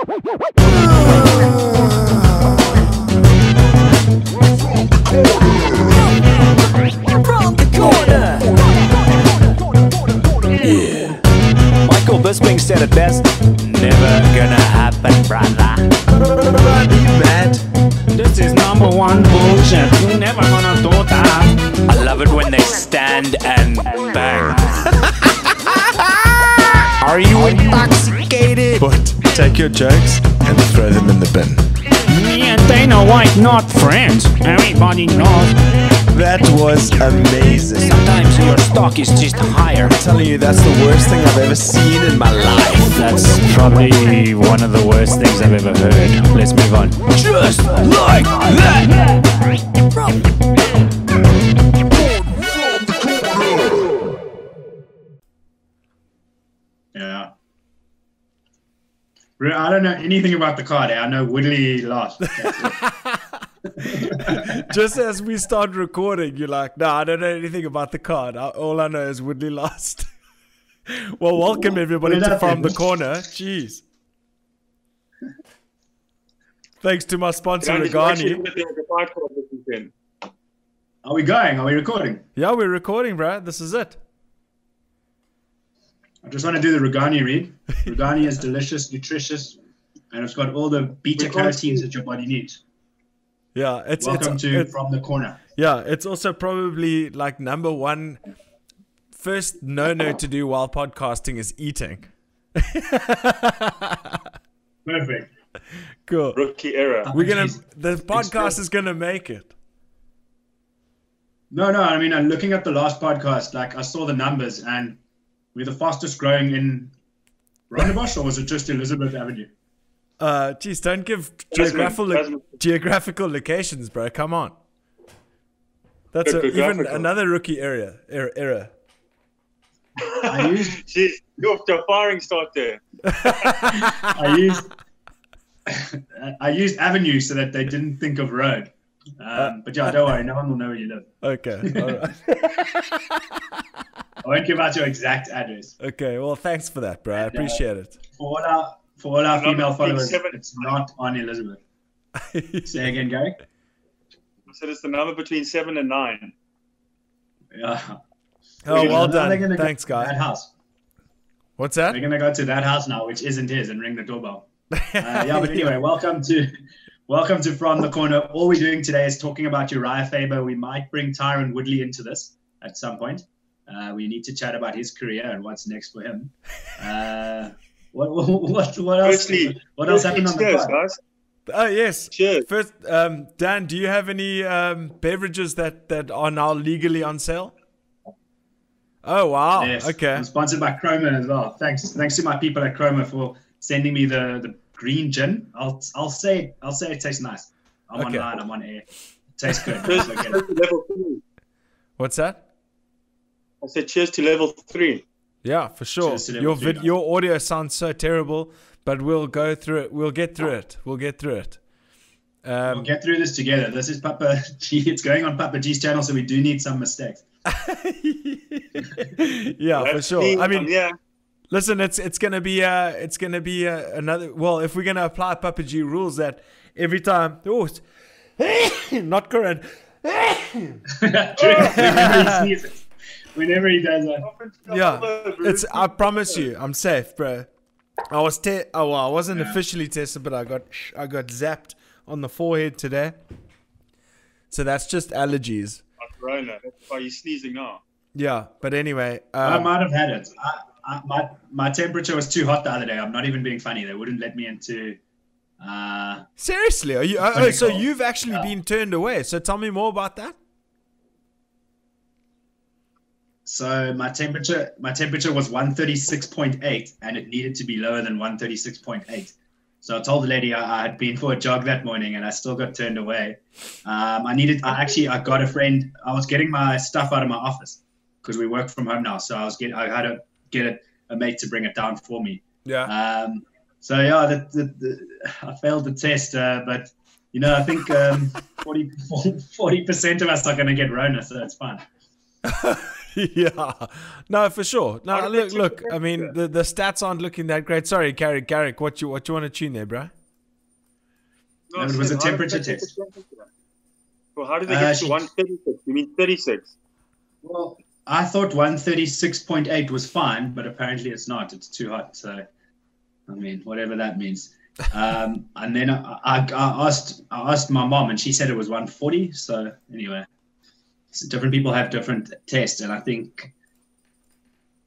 From the corner. Yeah. Michael Bisping said it best. Never gonna happen, brother. mad? This is number one bullshit. Take your jokes and throw them in the bin. Me and Dana White not friends. Everybody knows. That was amazing. Sometimes your stock is just higher. I'm telling you, that's the worst thing I've ever seen in my life. That's probably one of the worst things I've ever heard. Let's move on. Just like that. I don't know anything about the card. I know Woodley lost. Just as we start recording, you're like, no, I don't know anything about the card. All I know is Woodley lost. well, welcome everybody to From the. Corner. Jeez. Thanks to my sponsor, Can I just actually Regani. put the- the fight card this weekend? Are we going? Are we recording? Yeah, we're recording, bro. This is it. I just want to do the Regani read. Regani is delicious, nutritious, and it's got all the beta carotenes that your body needs. Yeah, it's Welcome it's to it- From the Corner. yeah, it's also probably like number one first no no to do while podcasting is eating. Perfect. Cool. Rookie era. We're gonna the podcast is gonna make it. No, no. I mean, I'm looking at the last podcast. Like, I saw the numbers, and we're the fastest growing in Rondebosch, or was it just Elizabeth Avenue? Uh, geez, don't give geographical Tasman. geographical locations, bro. Come on. That's a, even another rookie area. Era. era. I used Jeez, you're off to a firing start there. I used I used Avenue so that they didn't think of road. Um, but yeah, don't worry, no one will know where you live. Okay. All right. I won't give out your exact address. okay. Well, thanks for that, bro. I appreciate it. For all our for all our female followers, 57. it's not on Elizabeth. Say again, Gary. I said it's the number between seven and nine. Yeah. Oh, well done. gonna go Thanks, to That guys. house. What's that? We're gonna go to that house now, which isn't his, and ring the doorbell. Uh, yeah, but anyway, welcome to welcome to From the Corner. All we're doing today is talking about Uriah Faber. We might bring Tyron Woodley into this at some point. Uh, we need to chat about his career and what's next for him. Uh, what, what, what else? Firstly, what else happened on the cheers, pod? guys. Oh yes. Cheers. First, um, Dan, do you have any um, beverages that that are now legally on sale? Oh wow. Yes, Okay. I'm sponsored by Chroma as well. Thanks, thanks to my people at Chroma for sending me the, the green gin. I'll I'll say I'll say it tastes nice. I'm Okay. online. I'm on air. It tastes good. What's Look at cheers it. to level three. What's that? I said cheers to level three. Yeah, for sure. Cheers to level Your three, vid- guys. your audio sounds so terrible, but we'll go through it. We'll get through it. We'll get through it. We'll Um, get through this together. This is Papa G. It's going on Papa G's channel, so we do need some mistakes. yeah, for sure. me. I mean, yeah. listen, it's it's gonna be uh it's gonna be uh, another. Well, if we're gonna apply Papa G rules, that every time, oh, it's- not current. whenever he sneezes, whenever he does that. Yeah, it's. I promise you, I'm safe, bro. I was te- oh, well, I wasn't officially tested, but I got I got zapped on the forehead today. So that's just allergies. Corona. That's why you're sneezing now. Yeah, but anyway, I um, might have had it. I, I, my my temperature was too hot the other day. I'm not even being funny. They wouldn't let me into. Uh, seriously, are you? Oh, oh, so you've actually Yeah. been turned away. So tell me more about that. So my temperature my temperature was 136.8, and it needed to be lower than 136.8. So I told the lady I, I had been for a jog that morning, and I still got turned away. Um, I needed. I actually I got a friend. I was getting my stuff out of my office because we work from home now. So I was get. I had to get a, a mate to bring it down for me. Yeah. Um, so yeah, the, the, the, I failed the test, uh, but you know, I think um, 40 percent of us are going to get Rona, so it's fine. yeah, no, for sure. No, How look, look. I mean, the, the stats aren't looking that great. Sorry, Garrick, Garrick, what you what you want to tune there, bro? No, it was a temperature test. the temperature? Well, how did they Uh, get she- to 136? You mean 36? Well, I thought 136.8 was fine, but apparently it's not. It's too hot. So, I mean, whatever that means. Um, and then I, I, I asked I asked my mom, and she said it was 140. So anyway, different people have different tests, and I think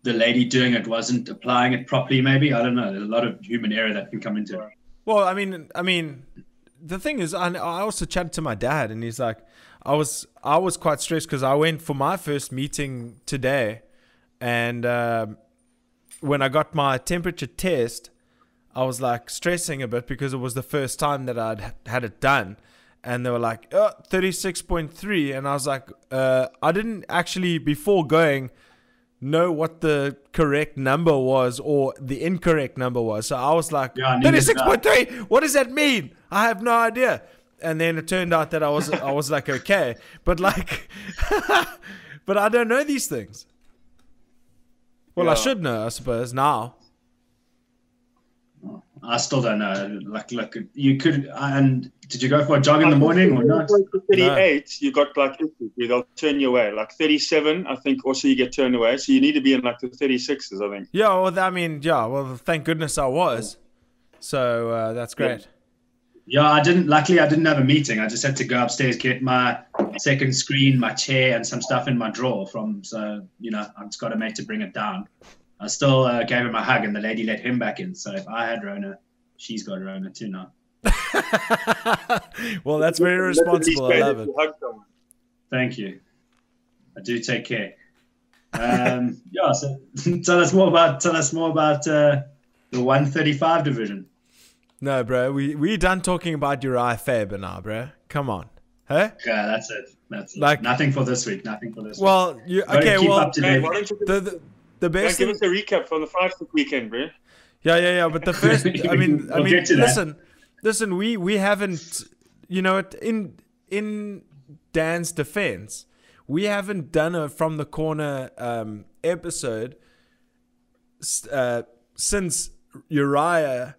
the lady doing it wasn't applying it properly. Maybe I don't know. There's a lot of human error that can come into it. Well, I mean, I mean, the thing is, I, I also chatted to my dad, and he's like, I was I was quite stressed because I went for my first meeting today, and um, when I got my temperature test, I was like stressing a bit because it was the first time that I'd had it done, and they were like, oh, 36.3, and I was like, uh, I didn't actually before going know what the correct number was or the incorrect number was. So I was like, Yeah, neither did I. 36.3. What does that mean? I have no idea. And then it turned out that I was I was like okay, but like, but I don't know these things. Well, I should know, I suppose. Now, I still don't know. Like, look, you could. And did you go for a jog in the morning or not? If you go to 38, you got like issues where they'll turn you away. Like 37, I think also you get turned away. So you need to be in like the 36s, I think. yeah. Well, I mean, yeah. Well, thank goodness I was. So uh, that's great. Yeah, I didn't. Luckily, I didn't have a meeting. I just had to go upstairs, get my second screen, my chair, and some stuff in my drawer. From so, you know, I just got a mate to bring it down. I still uh, gave him a hug, and the lady let him back in. So if I had Rona, she's got Rona too now. well, that's very responsible. I love it. You hug someone. Thank you. I do take care. Um, yeah. So tell us more about tell us more about uh, the 135 division. No, bro. We we done talking about Uriah Faber now, bro. Come on, huh? Yeah, that's it. That's it. Like- nothing for this week. Nothing for this. week. Well, you Gotta okay? keep Well, up to Man, date. why don't you the the, the yeah, give thing, us a recap from the five stick weekend, bro? Yeah, yeah, yeah. But the first, I mean, I We'll mean, get to that. listen, listen. We we haven't, you know, in in Dan's defense, we haven't done a from the corner um, episode uh, since Uriah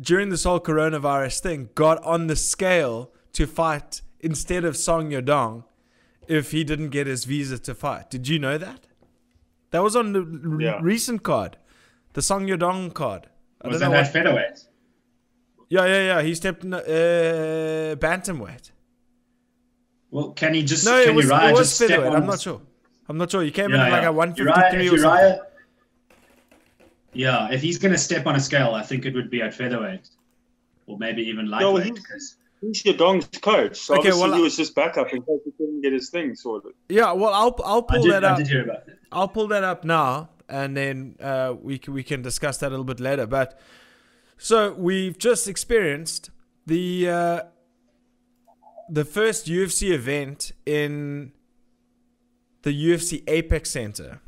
during this whole coronavirus thing got on the scale to fight instead of Song Yadong if he didn't get his visa to fight. Did you know that? That was on the r- Yeah. recent card, the Song Yadong card. I was that featherweight? yeah, yeah, yeah. He stepped in, uh, bantamweight. Well, can he just? No, can it was, Uriah it was featherweight. I'm not sure. I'm not sure. He came Yeah, in at like a 153 Uriah, or something. Uriah, Yeah, if he's going to step on a scale, I think it would be at featherweight, or maybe even lightweight. because He's Yadong's coach. So Okay, obviously well, he was just backup in case he couldn't get his thing sorted. Yeah, well, I'll I'll I pull did, that I up. did hear about that. I'll pull that up now, and then uh, we can, we can discuss that a little bit later. But so we've just experienced the uh, the first UFC event in the UFC Apex Center.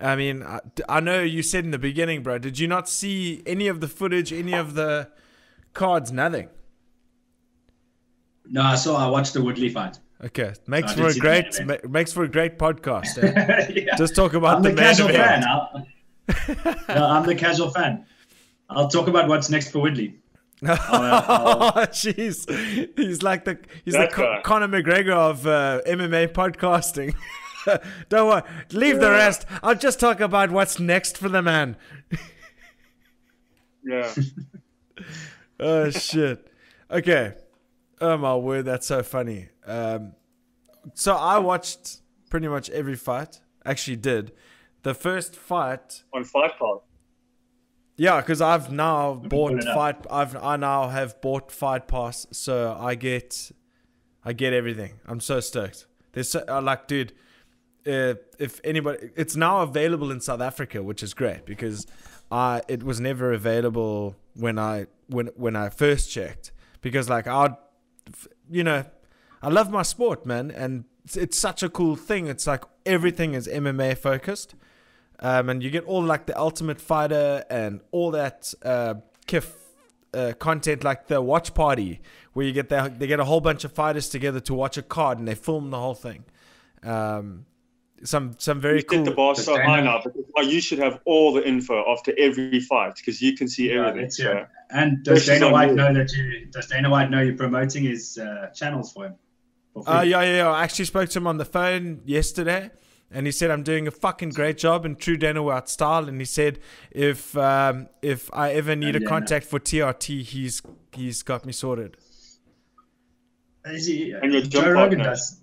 I mean, I, I know you said in the beginning, bro. Did you not see any of the footage, any of the cards? Nothing. No, I saw. I watched the Woodley fight. Okay, makes I for a great ma- makes for a great podcast. eh? yeah. Just talk about I'm the, the, main casual event. fan. I'll, no, I'm the casual fan. I'll talk about what's next for Woodley. Oh, jeez. He's like the he's That the Con- Conor McGregor of uh, MMA podcasting. Don't worry, leave the rest. I'll just talk about what's next for the man. Yeah. Oh shit. Okay. Oh my word, that's so funny. Um, so I watched pretty much every fight. Actually, did the first fight On Fight Pass. Yeah, because I've now bought fight. I've I now have bought Fight Pass, so I get, I get everything. I'm so stoked. There's so, uh, like, dude, uh, if anybody, it's now available in South Africa, which is great because I it was never available when I when when I first checked because like I'd, you know, I love my sport, man, and it's, it's such a cool thing. It's like everything is MMA focused um, and you get all like the Ultimate Fighter and all that uh, KIF uh, content, like the watch party, where you get the, they get a whole bunch of fighters together to watch a card and they film the whole thing. Um, some some very You cool. set the bar so high now, but that's you should have all the info after every fight because you can see Yeah, everything. that's so. it. And does Pressure's Dana White know that you? Does Dana White know you're promoting his uh, channels for him? For free? Uh, yeah, yeah, yeah. I actually spoke to him on the phone yesterday, and he said I'm doing a fucking great job in true Dana White style. And he said if um, if I ever need a Yeah. contact for TRT, he's he's got me sorted. Is he- And your Joe Rogan partner. does.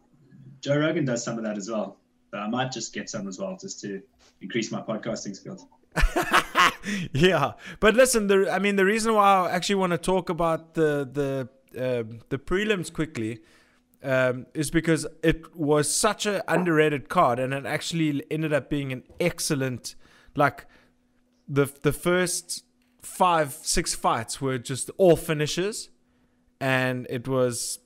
Joe Rogan does some of that as well. So I might just get some as well, just to increase my podcasting skills. yeah, but listen, the I mean the reason why I actually want to talk about the the um the prelims quickly um, is because it was such an underrated card, and it actually ended up being an excellent like the the first five six fights were just all finishes, and it was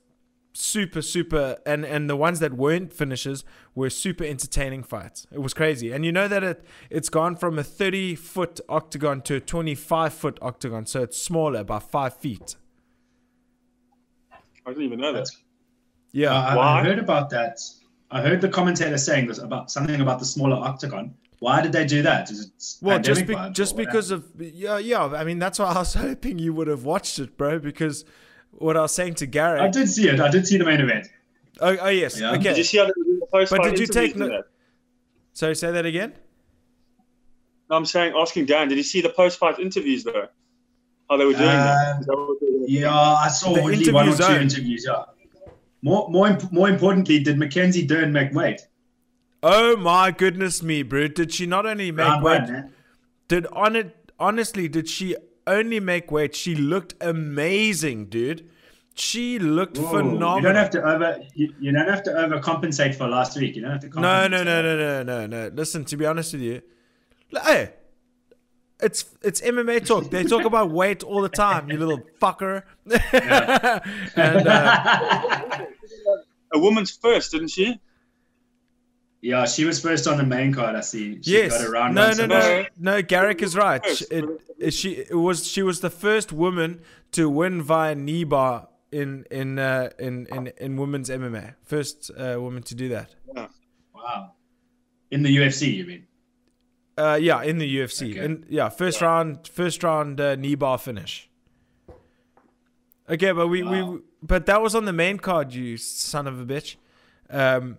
super super and and the ones that weren't finishes were super entertaining fights it was crazy and you know that it it's gone from a 30 foot octagon to a 25 foot octagon so it's smaller by five feet I didn't even know that. That's- yeah I, I heard about that. I heard the commentator saying this about something about the smaller octagon. Why did they do that? Is it well just be, just because of yeah yeah i mean that's why i was hoping you would have watched it bro because what i was saying to Gareth. I did see it. I did see the main event. oh, oh yes Yeah. Did you see how they were doing the post But did you take no- that? sorry say that again No, I'm saying, asking Dan, did you see the post-fight interviews though? How they were doing that? Um, that what they were doing? Yeah, I saw The only one or two zone. interviews. Yeah. More, more, imp- more importantly, did Mackenzie Dern make weight? oh my goodness me bro did she not only make Round weight one. Did on it honestly? Did she only make weight? She looked amazing, dude. She looked Whoa, phenomenal. You don't have to over. You, you don't have to overcompensate for last week. You don't have to. no, compensate. no, no, no, no, no, no. Listen, to be honest with you, hey, it's it's MMA talk. They talk about weight all the time. You little fucker. and uh, A woman's first, didn't she? Yeah, she was first on the main card. I see. She yes, got a round no, one no, no, no. Garrick is right. First. It, it- she it was she was the first woman to win via knee bar in in uh, in, in in women's MMA. First uh, woman to do that. Wow. In the UFC, you mean? Uh, yeah, in the UFC. Okay. In, yeah, first round, first round uh, knee bar finish. Okay, but we, we but that was on the main card, you son of a bitch. Um,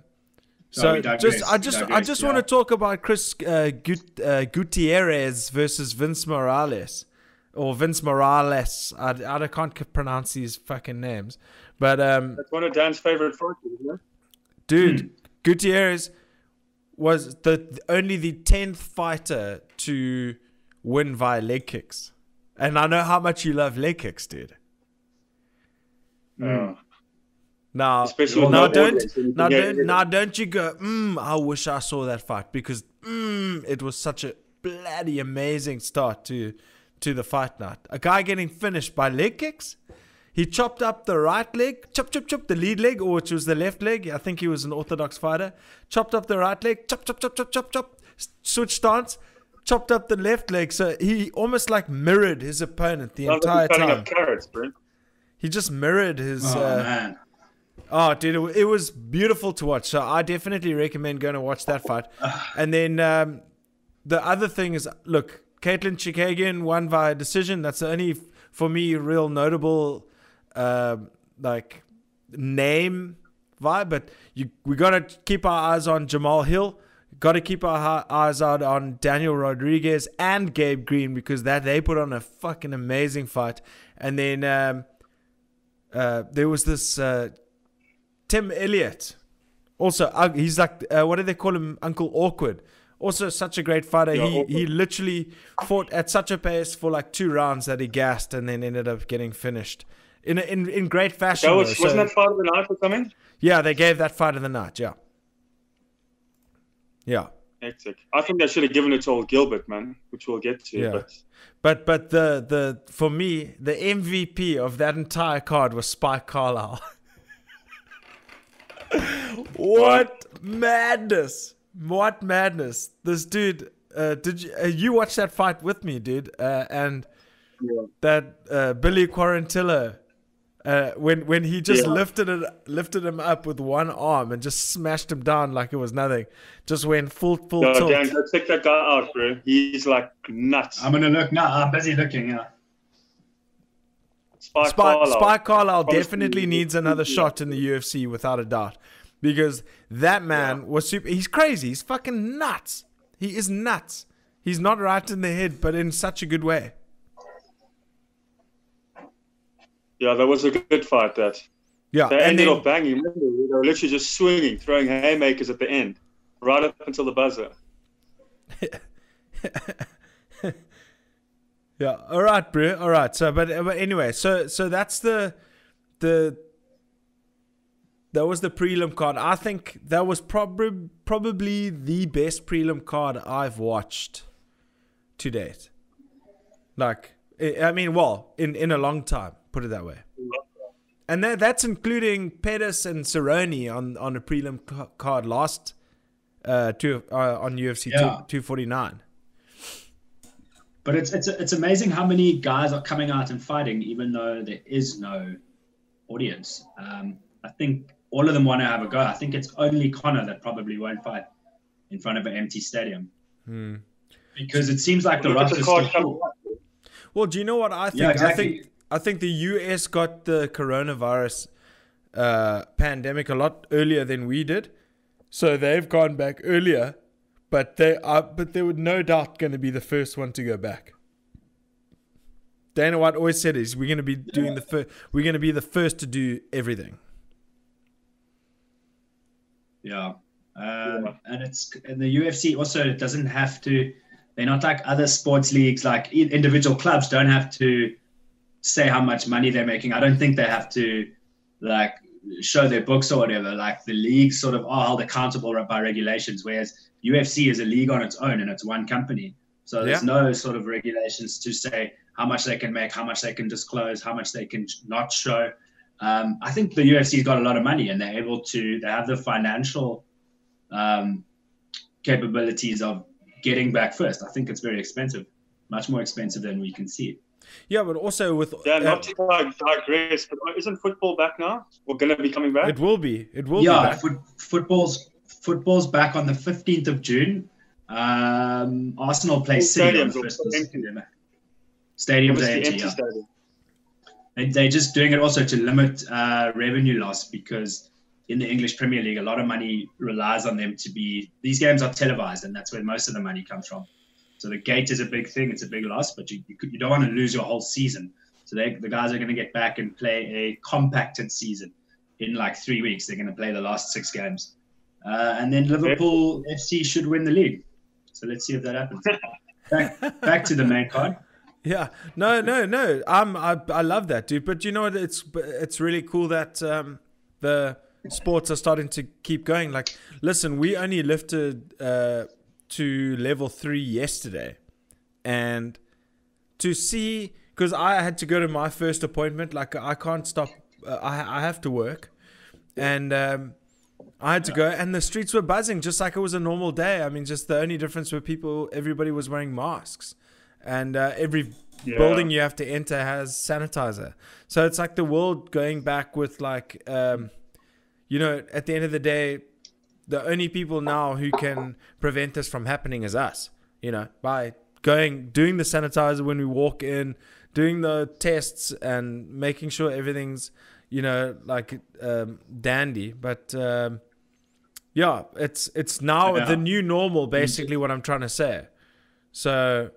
so we just I just I just yeah. want to talk about Chris uh, Gut, uh, Gutierrez versus Vince Morales, or Vince Morales. I, I can't pronounce these fucking names, but um, That's one of Dan's favorite fighters, isn't it? dude, Gutierrez was the only the tenth fighter to win via leg kicks, and I know how much you love leg kicks, dude. Uh, Now, Especially now no don't audience, and now don't it. now don't you go. Mm, I wish I saw that fight because mm, it was such a bloody amazing start to to the fight night. A guy getting finished by leg kicks. He chopped up the right leg, chop, chop, chop, the lead leg, or which was the left leg. I think he was an orthodox fighter. Chopped up the right leg, chop, chop, chop, chop, chop, chop. s- Switch stance, chopped up the left leg. So he almost like mirrored his opponent the sounds entire like he's cutting time. up carrots, bro. He just mirrored his. Oh uh, man. Oh, dude, it, was beautiful to watch. So I definitely recommend going to watch that fight. And then um, the other thing is, look, Caitlin Chookagian won via decision. That's the only, for me, real notable, um like name vibe. But you, we got to keep our eyes on Jamal Hill. Got to keep our eyes out on Daniel Rodriguez and Gabe Green because that they put on a fucking amazing fight. And then um, uh, there was this uh, Tim Elliott. Also, uh, he's like, uh, what do they call him? Uncle Awkward. Also, such a great fighter. Yeah, he Awkward. he literally fought at such a pace for like two rounds that he gassed and then ended up getting finished in a, in in great fashion. That was though. wasn't So- that fight of the night or something? yeah, they gave that fight of the night. Yeah, yeah. Hectic. I think they should have given it to old Gilbert, man, which we'll get to. Yeah. But But but the the for me the MVP of that entire card was Spike Carlyle. what madness! What madness! This dude. Uh, did you uh, you watch that fight with me, dude? Uh, and Yeah. that uh, Billy Quarantillo Uh, when when he just Yeah. lifted it lifted him up with one arm and just smashed him down like it was nothing, just went full full No, tilt. Dan, go check that guy out, bro. He's like nuts. I'm gonna look now. I'm busy looking. Yeah. Spike, Spike, Carlyle. Spike Carlyle definitely needs another yeah. shot in the UFC without a doubt, because that man was super. He's crazy. He's fucking nuts. He is nuts. He's not right in the head, but in such a good way. Yeah, that was a good fight. That Yeah, they ended then, up banging. Remember, they were literally just swinging, throwing haymakers at the end, right up until the buzzer. Yeah. All right, bro. All right. So, but but anyway, so so that's the the that was the prelim card. I think that was probably probably the best prelim card I've watched to date. Like, I mean, well, in in a long time. Put it that way. And that, that's including Pettis and Cerrone on on a prelim card last uh, two, uh on UFC Yeah. two forty nine. But it's it's it's amazing how many guys are coming out and fighting, even though there is no audience. Um, I think all of them want to have a go. I think it's only Conor that probably won't fight in front of an empty stadium Hmm. because it seems like the Look at the roster's card still coming full. up. Well, do you know what I think? Yeah, exactly. I think I think the US got the coronavirus uh, pandemic a lot earlier than we did, so they've gone back earlier. But they are, but they were no doubt going to be the first one to go back. Dana White always said is we're going to be doing the first. We're going to be the first to do everything. Yeah. Um, and it's and the UFC also doesn't have to. They're not like other sports leagues. Like individual clubs don't have to say how much money they're making. I don't think they have to like show their books or whatever. Like the leagues sort of are held accountable by regulations, whereas UFC is a league on its own and it's one company. So there's Yeah. no sort of regulations to say how much they can make, how much they can disclose, how much they can not show. Um, I think the UFC's got a lot of money and they're able to. They have the financial um, capabilities of getting back first. I think it's very expensive, much more expensive than we can see. Yeah, but also with Yeah, uh, not to dig- digress, but isn't football back now? We're going to be coming back? it will be. It will yeah, be. Back. foot, football's football's back on the fifteenth of June. Um, Arsenal play All City on the will first be of. September. Stadiums empty. empty Yeah. stadium. They- They're just doing it also to limit uh, revenue loss because in the English Premier League, a lot of money relies on them to be. These games are televised, and that's where most of the money comes from. So the gate is a big thing; it's a big loss, but you you, you don't want to lose your whole season. So they, the guys are going to get back and play a compacted season in like three weeks. They're going to play the last six games, uh, and then Liverpool FC should win the league. So let's see if that happens. back, back to the main card. Yeah, no, no, no. I'm, I, I love that, dude. But you know what? It's, it's really cool that um, the sports are starting to keep going. Like, listen, we only lifted uh, to level three yesterday, and to see because I had to go to my first appointment. Like, I can't stop. Uh, I, I have to work, and um, I had to go, and the streets were buzzing just like it was a normal day. I mean, just the only difference were people, everybody was wearing masks, and uh, every Yeah. building you have to enter has sanitizer. So it's like the world going back with like, um, you know, at the end of the day, the only people now who can prevent this from happening is us. You know, by going doing the sanitizer when we walk in, doing the tests, and making sure everything's you know like um, dandy. But um, yeah, it's it's now Yeah. the new normal. Basically, what I'm trying to say. So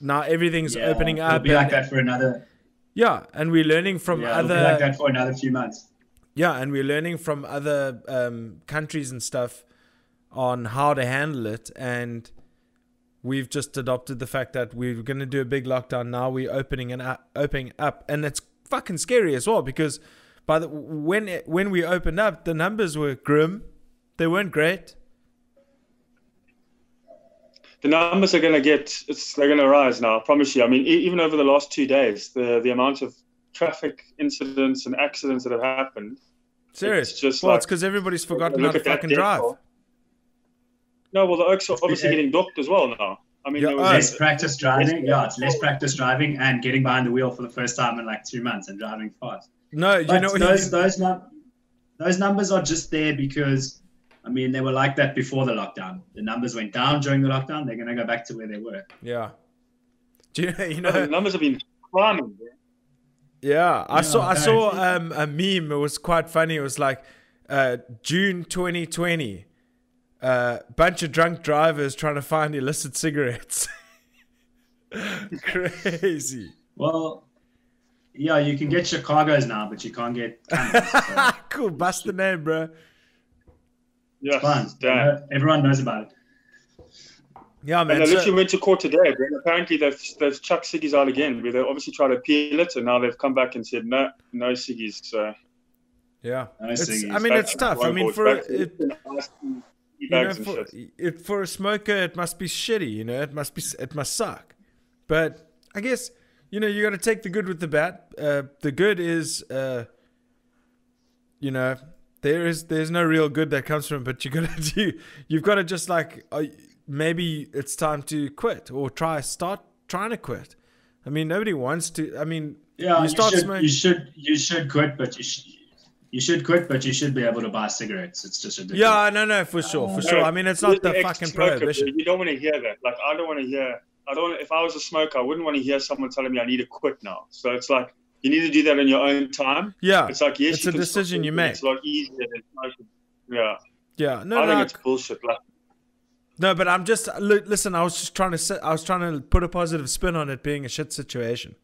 now everything's Yeah, opening it'll up. be like that for another. yeah, and we're learning from Yeah, it'll be other like that for another few months. Yeah, and we're learning from other um, countries and stuff on how to handle it. And we've just adopted the fact that we're going to do a big lockdown now. We're opening and up, opening up, and it's fucking scary as well because by the when it, when we opened up, the numbers were grim. They weren't great. The numbers are going to get, it's, they're going to rise now, I promise you. I mean, e- even over the last two days, the, the amount of traffic incidents and accidents that have happened. Serious. It's just well, like- it's because everybody's forgotten Look how to at fucking drive. toll. No, well, the Oaks are obviously getting docked as well now. I mean, Yeah, there was Less practice driving. Yeah, it's less practice driving and getting behind the wheel for the first time in like two months and driving fast. No, you But know those those num- those numbers are just there because I mean they were like that before the lockdown. The numbers went down during the lockdown. They're gonna go back to where they were. Yeah. Do you know? The numbers have been climbing. bro. Yeah, I saw. I saw um, a meme. It was quite funny. It was like uh, June 2020. Uh, bunch of drunk drivers trying to find illicit cigarettes. Crazy. Well, yeah, you can get Chicago's now, but you can't get Canada's. So cool. Bust the name, bro. Yeah, it's fine. damn. Everyone knows about it. Yeah, And man. they so- literally went to court today. But apparently, they've they've chucked ciggies out again. Where they obviously tried to appeal it, and now they've come back and said no, no ciggies. So yeah. No It's. I mean, back it's tough. I mean, for back it, ice cream, tea you know, for, it, for a smoker, it must be shitty. You know, it must be, it must suck. But I guess you know you got to take the good with the bad. Uh, the good is, uh, you know, there is there's no real good that comes from it. But you got to do. You've got to just like uh, maybe it's time to quit or try start trying to quit. I mean, nobody wants to. I mean, Yeah, you you, start should, smoking. you should you should quit, but you should you should quit, but you should be able to buy cigarettes. It's just ridiculous. Yeah, no, no, for sure, for sure. I mean, it's not You're the fucking prohibition. You don't want to hear that. Like I don't want to hear. I don't. If I was a smoker, I wouldn't want to hear someone telling me I need to quit now. So it's like you need to do that in your own time. Yeah, It's like yes, It's you a decision you make. It's a lot easier than smoking. Yeah, yeah. No, I no, think I- it's bullshit. Like No, but I'm just li- listen. I was just trying to I was trying to put a positive spin on it being a shit situation.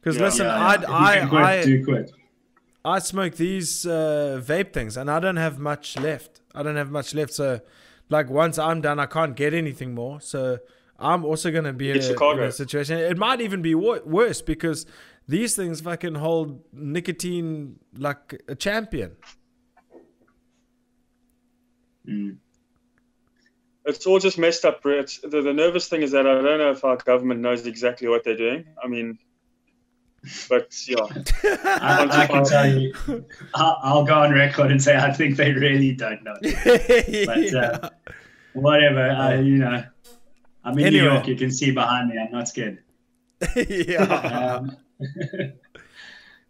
Because Yeah. listen, Yeah, I yeah. You quit, I I. I smoke these uh, vape things, and I don't have much left. I don't have much left. So, like once I'm done, I can't get anything more. So I'm also gonna be in a, in a situation. It might even be wor- worse because these things fucking hold nicotine like a champion. Mm. It's all just messed up, bro. It's, the, the nervous thing is that I don't know if our government knows exactly what they're doing. I mean, but yeah, I, I can tell you, I'll, I'll go on record and say I think they really don't know. But uh, whatever, I, you know, I'm in Anyway. New York. You can see behind me. I'm not scared. yeah. Um,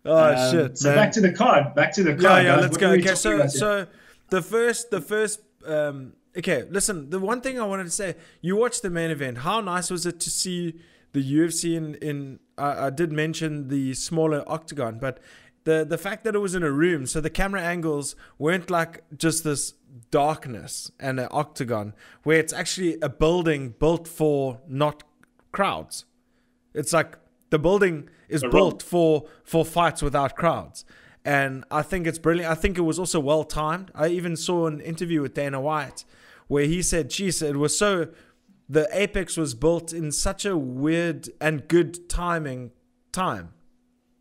oh um, shit. So man. back to the card. Back to the yeah, card. yeah. guys. Let's What go. were Okay, so so the first the first um okay, listen, the one thing I wanted to say, you watched the main event. How nice was it to see the UFC in in I I did mention the smaller octagon, but the the fact that it was in a room, so the camera angles weren't like just this darkness and an octagon, where it's actually a building built for not crowds. It's like the building is A room. built for for fights without crowds. And I think it's brilliant. I think it was also well timed. I even saw an interview with Dana White where he said, geez, it was so the Apex was built in such a weird and good timing time.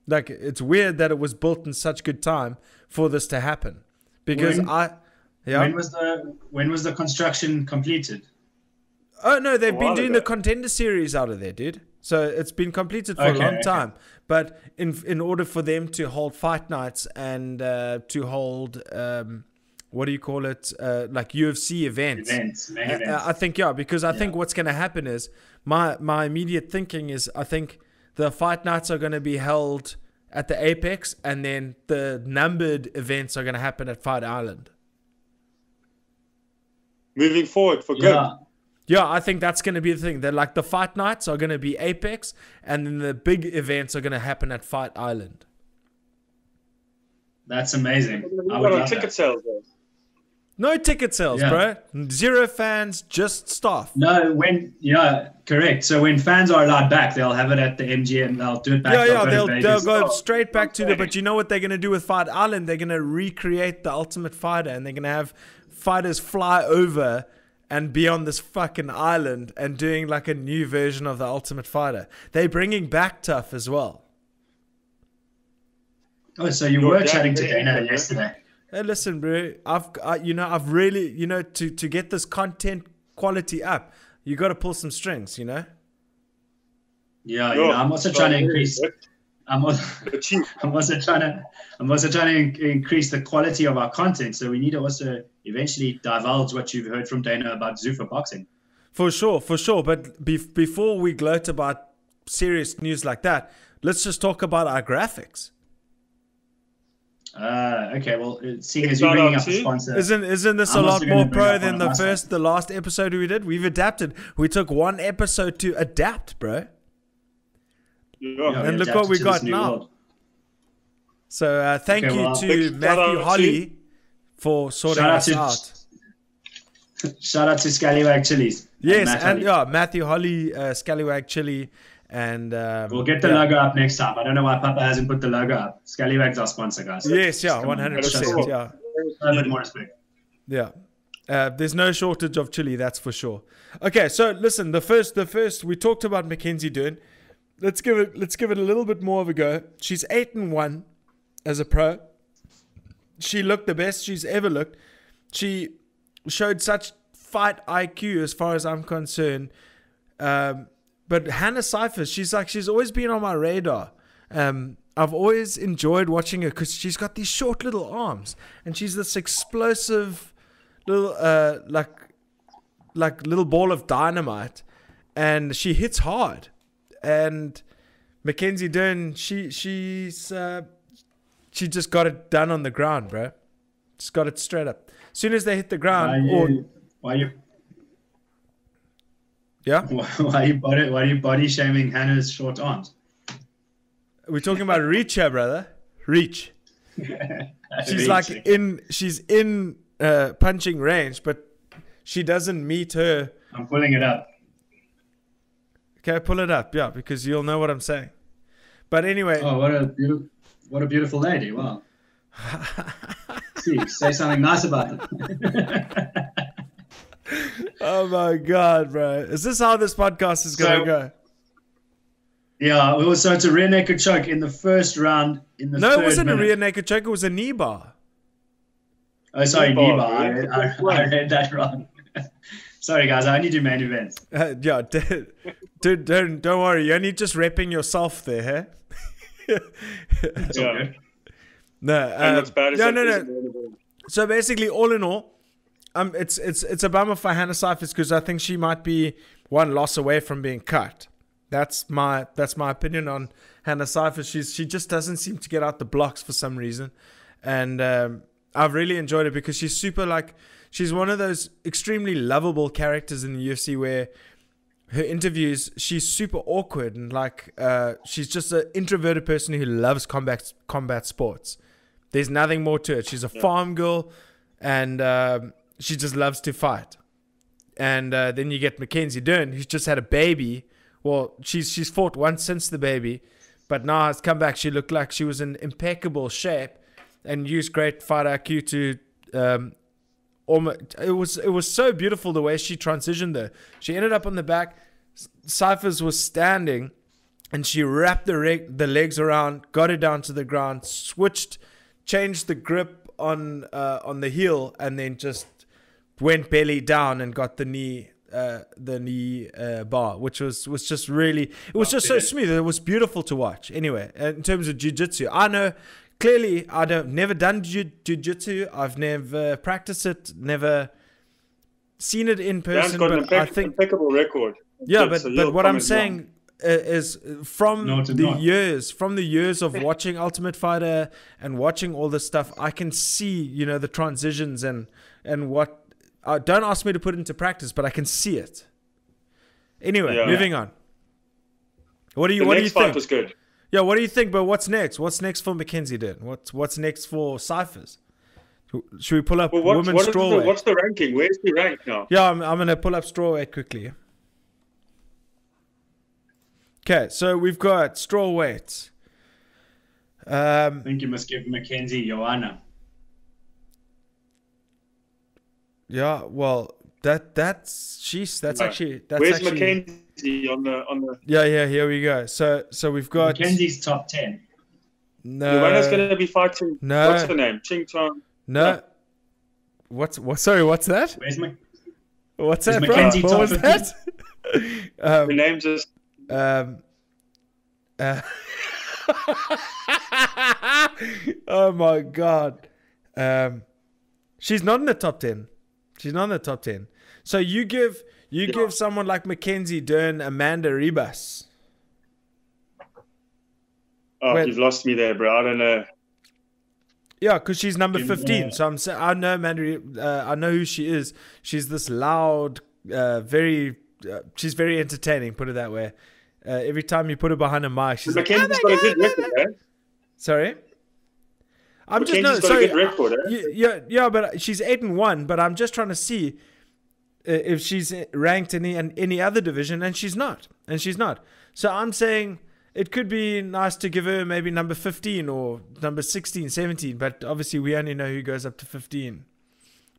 Like it's weird that it was built in such good time for this to happen. Because When- I yeah. When was the when was the construction completed? Oh no, they've been doing ago. the contender series out of there, dude. So it's been completed for a long okay. time. But in in order for them to hold fight nights and uh, to hold um, what do you call it, uh, like UFC events, Events, main events. I think yeah, because I think what's going to happen is my my immediate thinking is I think the fight nights are going to be held at the Apex, and then the numbered events are going to happen at Fight Island. moving forward for good. yeah. Yeah, I think that's going to be the thing. That like the fight nights are going to be Apex, and then the big events are going to happen at Fight Island. That's amazing. What I about would on love ticket that. sales, though? No ticket sales, Yeah. bro. Zero fans, just staff. No, when yeah, correct. So when fans are allowed back, they'll have it at the MGM. They'll do it back. Yeah, yeah, go to they'll they'll go Oh, straight back to the. But you know what they're gonna do with Fight Island? They're gonna recreate the Ultimate Fighter, and they're gonna have fighters fly over and be on this fucking island and doing like a new version of the Ultimate Fighter. They're bringing back Tough as well. Oh, so you Your were chatting to did, Dana yesterday. Hey, listen, bro. I've, I, you know, I've really, you know, to to get this content quality up, you got to pull some strings, you know. Yeah, Yo, you know, I'm also trying to increase. I'm also. I'm also trying to. I'm also trying to in- increase the quality of our content. So we need to also eventually divulge what you've heard from Dana about Zuffa boxing. For sure, for sure. But be- before we gloat about serious news like that, let's just talk about our graphics. Uh, okay, well, seeing as you're bringing on up a sponsor, Isn't isn't this I'm a lot more pro than the of my first the last episode we did? We've adapted. We took one episode to adapt, bro. Yeah. Yeah, And look what we got now. world. So uh, thank Okay, you well, to big shout Matthew out Holly for sorting Shout out to out. shout out to Scallywag Chilies. Yes, Matt and yeah, Matthew Holly, uh, Scallywag Chili, and um, We'll get the yeah. logo up next time. I don't know why Papa hasn't put the logo up. Scallywag's our sponsor, guys. Yes, yeah, one hundred percent, yeah. A bit more respect. Yeah. Uh, there's no shortage of chili, that's for sure. Okay, so listen, the first the first we talked about Mackenzie Dern. Let's give it let's give it a little bit more of a go. She's eight and one as a pro. She looked the best she's ever looked. She showed such fight IQ as far as I'm concerned. Um, but Hannah Cifers, she's like she's always been on my radar. Um, I've always enjoyed watching her because she's got these short little arms and she's this explosive little uh like like little ball of dynamite and she hits hard. And Mackenzie Dern she she's uh she just got it done on the ground bro just got it straight up. As soon as they hit the Why ground are or why are you, yeah why are you body, why are you body shaming Hannah's short arms? we're talking about reach here brother reach she's Reach. like in she's in uh punching range but she doesn't meet her I'm pulling it up. okay pull it up yeah because you'll know what i'm saying but anyway Oh, what a beautiful, what a beautiful lady! Wow. See, say something nice about them. Oh my god, bro! Is this how this podcast is gonna So- go? yeah, well, so it's a rear naked choke in the first round. In the No, third it wasn't minute. a rear naked choke. It was a knee bar. Oh, sorry, Knee bar, Niba. I, right? read- I, I read that wrong. sorry, guys. I only do main events. Uh, yeah, d- dude, don't don't worry. You're only just repping yourself there, huh? It's all Yeah. good. no, And bad is no, no, no. So basically, all in all, um, it's it's it's a bummer for Hannah Cifers because I think she might be one loss away from being cut. That's my that's my opinion on Hannah Cifers. She's she just doesn't seem to get out the blocks for some reason, and um, I've really enjoyed it because she's super like she's one of those extremely lovable characters in the UFC where her interviews she's super awkward and like uh, she's just an introverted person who loves combat combat sports. There's nothing more to it. She's a farm girl, and um, she just loves to fight. And uh, then you get Mackenzie Dern, who's just had a baby. Well, she's she's fought once since the baby, but now has come back. She looked like she was in impeccable shape, and used great fight IQ to. Um, almost, it was it was so beautiful the way she transitioned there. She ended up on the back. Cifers was standing, and she wrapped the reg- the legs around, got it down to the ground, switched, changed the grip on uh, on the heel, and then just went belly down and got the knee uh, the knee uh, bar, which was was just really it was just so smooth. It was beautiful to watch. Anyway, in terms of jiu-jitsu, I know clearly I don't never done jiu- jiu-jitsu. I've never practiced it, never seen it in Dan's person, got an but I think impeccable record. yeah, Good, but but what I'm saying uh, is from No, the not. years, from the years of watching Ultimate Fighter and watching all this stuff, I can see you know the transitions and and what. Uh, don't ask me to put it into practice, but I can see it. Anyway, Yeah. moving on. What do you The What do you think? was good. Yeah, what do you think? But what's next? What's next for Mackenzie? Then what's What's next for Cifers? Should we pull up Well, what, women's what is the, strawweight? what's the ranking? Where's he ranked now? Yeah, I'm, I'm going to pull up strawweight quickly. Okay, so we've got strawweight. Um, I think you must give Mackenzie Joanna. Yeah, well, that that's she's that's No. actually that's Where's actually Mackenzie on the on the? yeah yeah here we go. So so we've got Mackenzie's top ten. no Joanna's going to be fighting. no. What's her name? Ching Chong. no. What's what? Sorry, what's that? Where's Mac- What's that, bro? What top was 15? that? Her um, name just. Um. Uh, oh my god. Um. She's not in the top ten. She's not in the top ten. So you give you give someone like Mackenzie Dern, Amanda Ribas. Oh, you've lost me there, bro. I don't know. Yeah, because she's number fifteen. yeah. So I'm saying I know Amanda. Uh, I know who she is. She's this loud, uh, very. Uh, she's very entertaining. Put it that way. Uh, every time you put her behind a mic, she's like, Mackenzie's got a good record, eh? "Sorry." I'm just no, sorry. a good record, eh? Yeah, yeah, but she's eight and one. But I'm just trying to see uh, if she's ranked in any, in any other division, and she's not, and she's not. So I'm saying it could be nice to give her maybe number 15 or number 16, 17. But obviously, we only know who goes up to 15.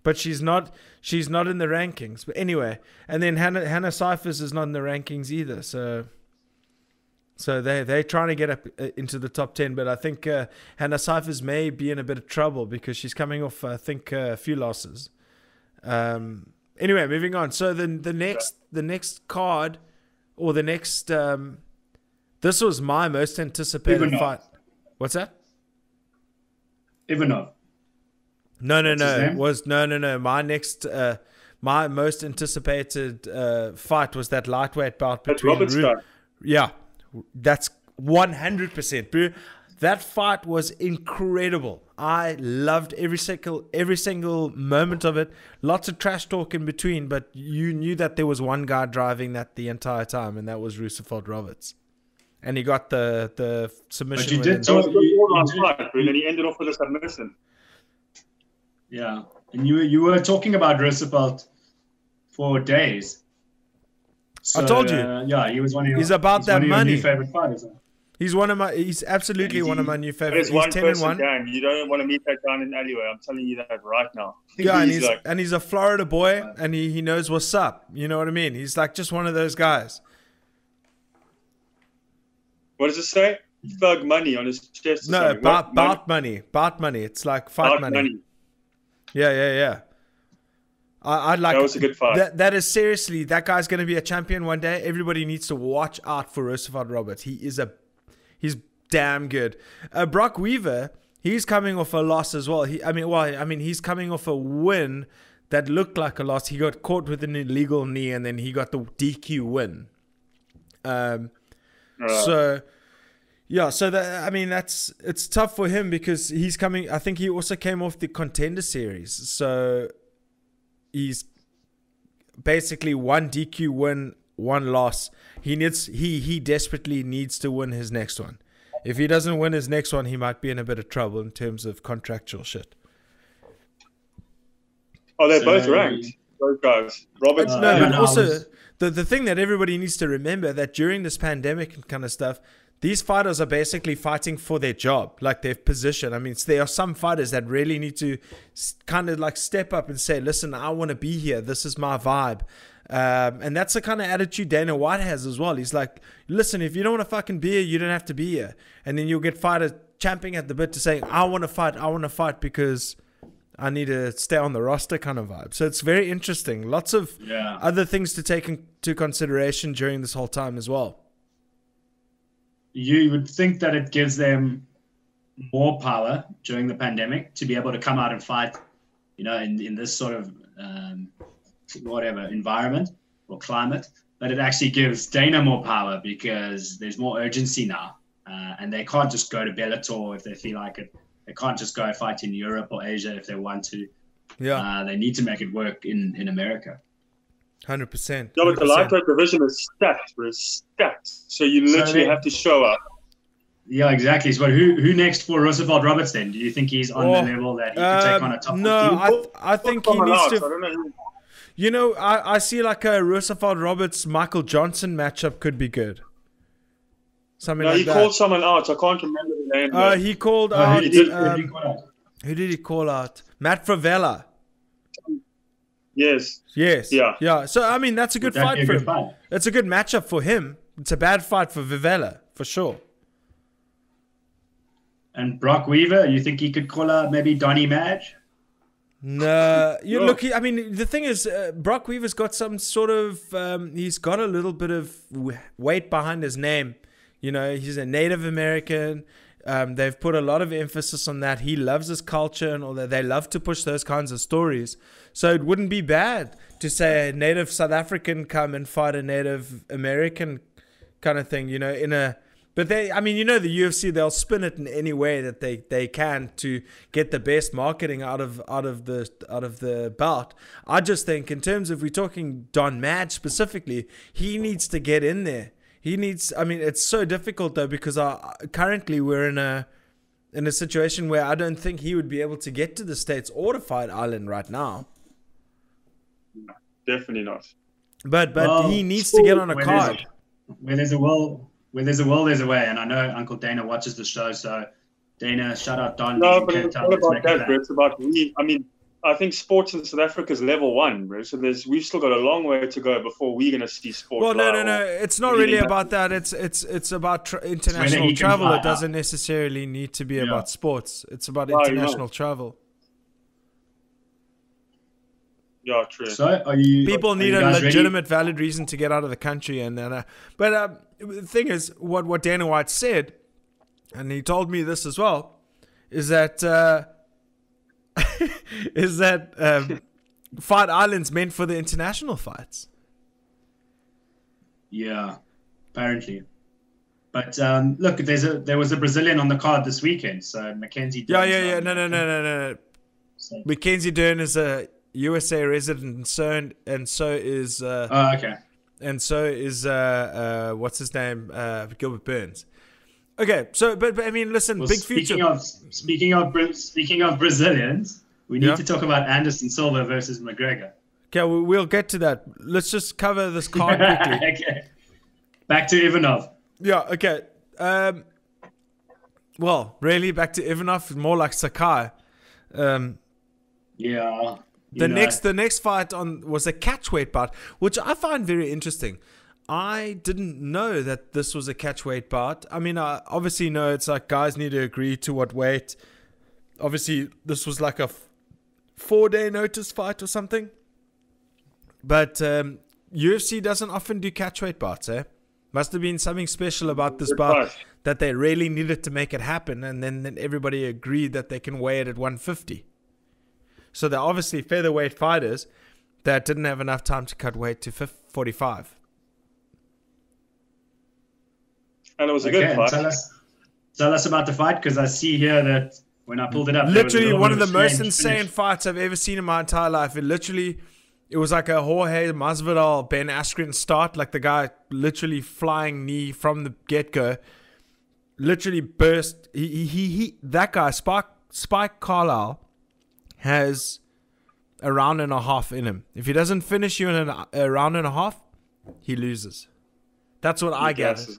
But she's not, she's not in the rankings. But anyway, and then Hannah Hannah Cifers is not in the rankings either. So. So they they're trying to get up uh, into the top ten, but I think uh, Hannah Cifers may be in a bit of trouble because she's coming off I think uh, a few losses. Um, anyway, moving on. So the the next the next card or the next um, this was my most anticipated Ivanov. fight. What's that? Ivanov. No, no, What's no. Was no, no, no. My next, uh, my most anticipated uh, fight was that lightweight bout between. Ru- yeah, that's one hundred percent, bro. That fight was incredible. I loved every single every single moment of it. Lots of trash talk in between, but you knew that there was one guy driving that the entire time, and that was Roosevelt Roberts. And he got the the submission. But you did in- That was a You- you did- fight, and he ended off with a submission. Yeah, and you you were talking about Roosevelt for days. I told you. uh, yeah, he was one of your, He's about he's that one of your money. new favorite fighters. He's one of my. He's absolutely And one of my new That favorites. is He's one ten and person one. gang. You don't want to meet that guy in an alleyway. I'm telling you that right now. Yeah, and he's like, and he's a Florida boy, and he, he knows what's up. You know what I mean? He's like just one of those guys. what does it say? Thug money on his chest. No, something. bout money, bout money. It's like fight money. money. Yeah, yeah, yeah. I, I'd like That was a good fight. That, that is seriously that guy's going to be a champion one day. Everybody needs to watch out for Roosevelt Roberts. He is a he's damn good. Uh, Brock Weaver, he's coming off a loss as well. He, I mean, well, I mean, he's coming off a win that looked like a loss. He got caught with an illegal knee, and then he got the DQ win. Um, Uh, so yeah, so that I mean that's it's tough for him because he's coming. I think he also came off the contender series, so he's basically one DQ win, one loss. He needs he he desperately needs to win his next one. If he doesn't win his next one, he might be in a bit of trouble in terms of contractual shit. oh, they're So- both ranked. Those guys. Roberts. Uh, no, but also the the thing that everybody needs to remember that during this pandemic and kind of stuff, these fighters are basically fighting for their job, like their position. I mean, there are some fighters that really need to kind of like step up and say, "Listen, I want to be here. This is my vibe." Um, and that's the kind of attitude Dana White has as well. He's like, "Listen, if you don't want to fucking be here, you don't have to be here." And then you'll get fighters champing at the bit to say, "I want to fight. I want to fight because." I need to stay on the roster kind of vibe. So it's very interesting. Lots of Yeah. other things to take into consideration during this whole time as well. You would think that it gives them more power during the pandemic to be able to come out and fight, you know, in, in this sort of um, whatever environment or climate. But it actually gives Dana more power because there's more urgency now, uh, and they can't just go to Bellator if they feel like it. They can't just go fight in Europe or Asia if they want to. Yeah, Uh, they need to make it work in in America. hundred percent. Yeah, but the lightweight division is stacked, bro. It's stacked. So you So literally have to show up. Yeah, exactly. So, who who next for Roosevelt Roberts then? Do you think he's on Oh, the level that he can take on a top Um, no, I th- I think he needs to. know You know, I, I see like a Roosevelt Roberts Michael Johnson matchup could be good. Something No, like he that. called someone out. I can't remember the name. uh, he called Oh, out. he did- um, he called out. who did he call out? Matt Frevola. yes. Yes. Yeah. Yeah. So I mean, that's a good Would fight a for good him. fight? It's a good matchup for him. It's a bad fight for Frevola for sure. And Brock Weaver, you think he could call out maybe Donny Madge? No, you look. he- I mean, the thing is, uh, Brock Weaver's got some sort of. Um, he's got a little bit of weight behind his name. You know, he's a Native American. Um, they've put a lot of emphasis on that. He loves his culture and all that. They love to push those kinds of stories. So it wouldn't be bad to say a Native South African come and fight a Native American kind of thing. You know, in a But they, I mean, you know, the UFC they'll spin it in any way that they, they can to get the best marketing out of out of the out of the bout. I just think, in terms of we're talking Don Madge specifically, he needs to get in there. He needs. I mean, it's so difficult though because I, currently we're in a in a situation where I don't think he would be able to get to the states or to Fight Island right now. Definitely not. But but Well, he um, needs to get on a where there's card. Where there's a will, where there's a will, there's a way. And I know Uncle Dana watches the show, so Dana, shout out Don. No, but Cape it's Town, not about that, happen. bro. It's about we. I mean, I think sports in South Africa is level one, bro. So there's we've still got a long way to go before we're gonna see sports. Well, no, no, no. It's not really really about that. It's it's it's about tra- international travel. It doesn't necessarily need to be Yeah. about sports. It's about Right, international right. travel. Yeah, true. So are you? People are need you a guys ready? legitimate, valid reason to get out of the country, and then. Uh, but um, the thing is, what what Dana White said, and he told me this as well, is that uh, is that um, Fight Island's meant for the international fights. Yeah, apparently. But um, look, there's a there was a Brazilian on the card this weekend, so Mackenzie. Yeah, yeah, yeah. No, no, no, no, no. no. So- Mackenzie Dern is a USA resident, and so and so is uh, Oh, okay. and so is uh, uh, what's his name, uh, Gilbert Burns. Okay, so but, but I mean, listen, Well, big speaking future. of speaking of speaking of Brazilians, we need Yeah. to talk about Anderson Silva versus McGregor. okay, we- we'll get to that. Let's just cover this card quickly. okay. Back to Ivanov. yeah. Okay. Um. Well, really, back to Ivanov, more like Sakai. Um, Yeah. The know, next the next fight on was a catchweight bout, which I find very interesting. I didn't know that this was a catchweight bout. I mean, I obviously know it's like guys need to agree to what weight. Obviously, this was like a f- four day notice fight or something. But um, UFC doesn't often do catchweight bouts, eh? Must have been something special about this bout that they really needed to make it happen, and then, then everybody agreed that they can weigh it at 150. So they're obviously featherweight fighters that didn't have enough time to cut weight to 45. and it was a Okay, good and fight. tell us tell us about the fight because I see here that when I pulled it up, there was a Literally one of the most insane finish. fights I've ever seen in my entire life. It literally, it was like a Jorge Masvidal, Ben Askren start, like the guy literally flying knee from the get go. Literally burst. He, he, he, he that guy, Spike, Spike Carlyle, has a round and a half in him. If he doesn't finish you in an, a round and a half, he loses. That's what I guess.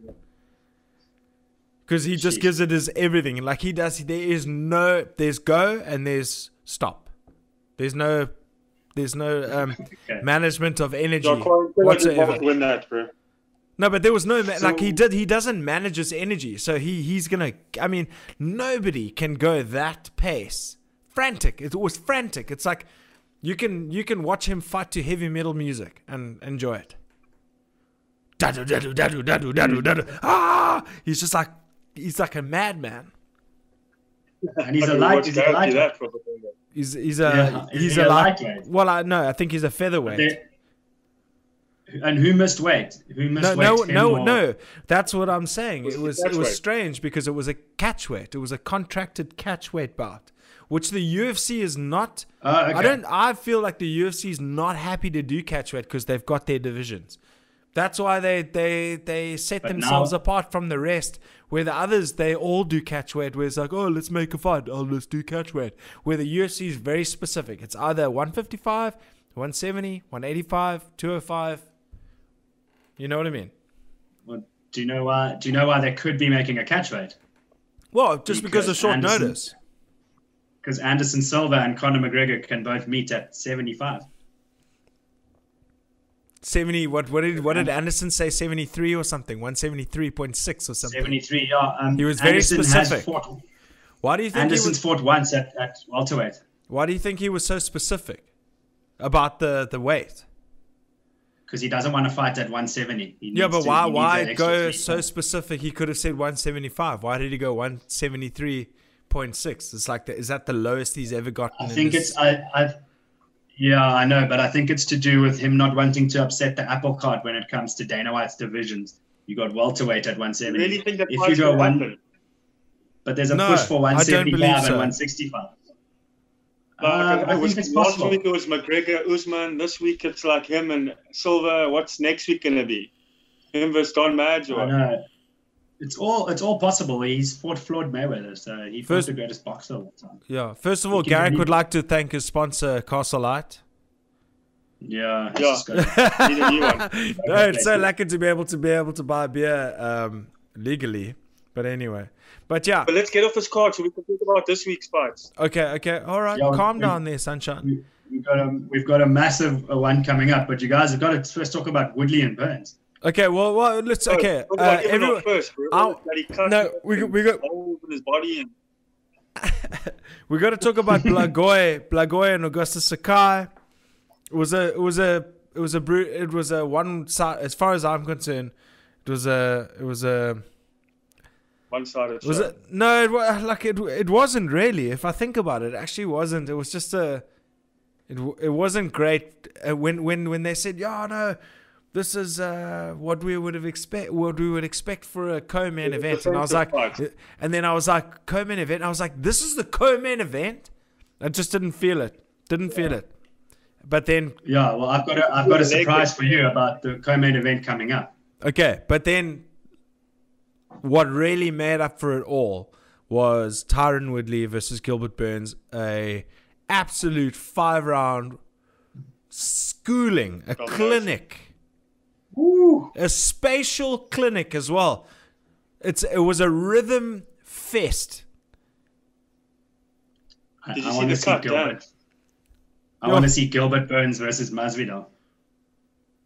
Because he just Jeez. gives it his everything. Like he does, there is no, there's go and there's stop. There's no, there's no um, Okay. management of energy Yeah, Corey, Corey did whatsoever. win that, bro. No, but there was no ma- like he did. He doesn't manage his energy, so he he's gonna. I mean, nobody can go that pace. Frantic. It was frantic. It's like you can you can watch him fight to heavy metal music and enjoy it. Dadu dadu dadu dadu dadu dadu. Ah! He's just like he's like a madman. and he's I a can light. He's a Gareth light. that for a bit. He's he's a Yeah, he's a, a light. lightweight? Well, I no, I think he's a featherweight. There- And who missed weight? Who missed No, weight? no, no, or- no. That's what I'm saying. Was It it was it was weight? strange because it was a catch weight. It was a contracted catch weight bout, which the UFC is not. Oh, okay. I don't. I feel like the UFC is not happy to do catch weight because they've got their divisions. That's why they they they set But themselves now- apart from the rest. Where the others they all do catch weight. Where it's like, oh, let's make a fight. Oh, let's do catch weight. Where the UFC is very specific. It's either 155, 170, 185, 205. You know what I mean? Well, do you know why? Do you know why they could be making a catch weight? Well, just because, of short Anderson- notice. Because Anderson Silva and Conor McGregor can both meet at 75. 70 what what did what did Anderson say 73 or something 173.6 or something 73, yeah. Um, He was very Anderson specific. Fought, why do you think he Anderson's was, fought once at, at welterweight. why do you think he was so specific about the the weight Because he doesn't want to fight at 170. He yeah but to- why he why go so specific he could have said 175 why did he go 173.6 it's like the, is that the lowest he's ever gotten I think it's I, I yeah I know, but I think it's to do with him not wanting to upset the apple cart when it comes to Dana White's divisions. You got welterweight at 170. really think that if you go one, happen? but there's a No, push for I don't 175 believe and 165. Like, Uh, I it was, think it's last possible. week it was McGregor, Usman. This week it's like him and Silva. What's next week gonna be? Him versus Don Madge I know. It's all it's all possible. He's fought Floyd Mayweather, so he fought First- the greatest boxer of all time. Yeah. First of all, Give me- Garrick would like to thank his sponsor, Castle Lite. Yeah. it's Yeah. just got- need a new one. no, it's so lucky to be able to be able to buy beer um, legally. But anyway, but yeah, But let's get off this card so we can talk about this week's fights. okay, okay, all right, Yeah, calm we- down there, sunshine. we- We've got a we've got a massive one coming up, but you guys have got to first talk about Woodley and Burns. Okay, well, well, let's okay. Talk Uh, everyone, first, bro. I'll- That he cut no, we got- we got- his body and we got to talk about Blagoy, Blagoy and Augusto Sakai. It was a, it was a, it was a, bru- it was a one side. As far as I'm concerned, it was a, it was a. one-sided. Was show. it? No, it was like it. It wasn't really. If I think about it, it actually wasn't. It was just a. It it wasn't great uh, when when when they said, "Yeah, no, this is uh, what we would have expect what we would expect for a co-main It was a event," and I was like, fight. and then I was like, co-main event. I was like, this is the co-main event. I just didn't feel it. Didn't feel it. But then Yeah, well, I've got a I've got a surprise for you about the co-main event coming up. Okay, but then what really made up for it all was Tyron Woodley versus Gilbert Burns, a absolute five round schooling, a Domination. clinic, a spatial clinic as well. It's it was a rhythm fest. I, Did you I see want the to see cut, Dan? Gilbert. I Yeah. want to see Gilbert Burns versus Masvidal.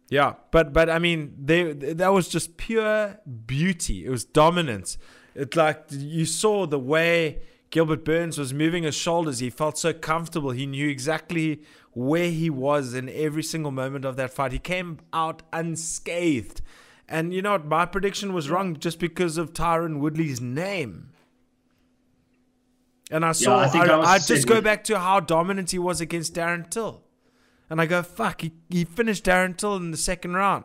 Yeah, but but I mean, they that was just pure beauty. It was dominance. It's like you saw the way Gilbert Burns was moving his shoulders. He felt so comfortable. He knew exactly where he was in every single moment of that fight. He came out unscathed. And you know what? My prediction was wrong just because of Tyron Woodley's name. And I saw, I I, think I was I, just go back to how dominant he was against Darren Till. And I go, fuck, he, he finished Darren Till in the second round.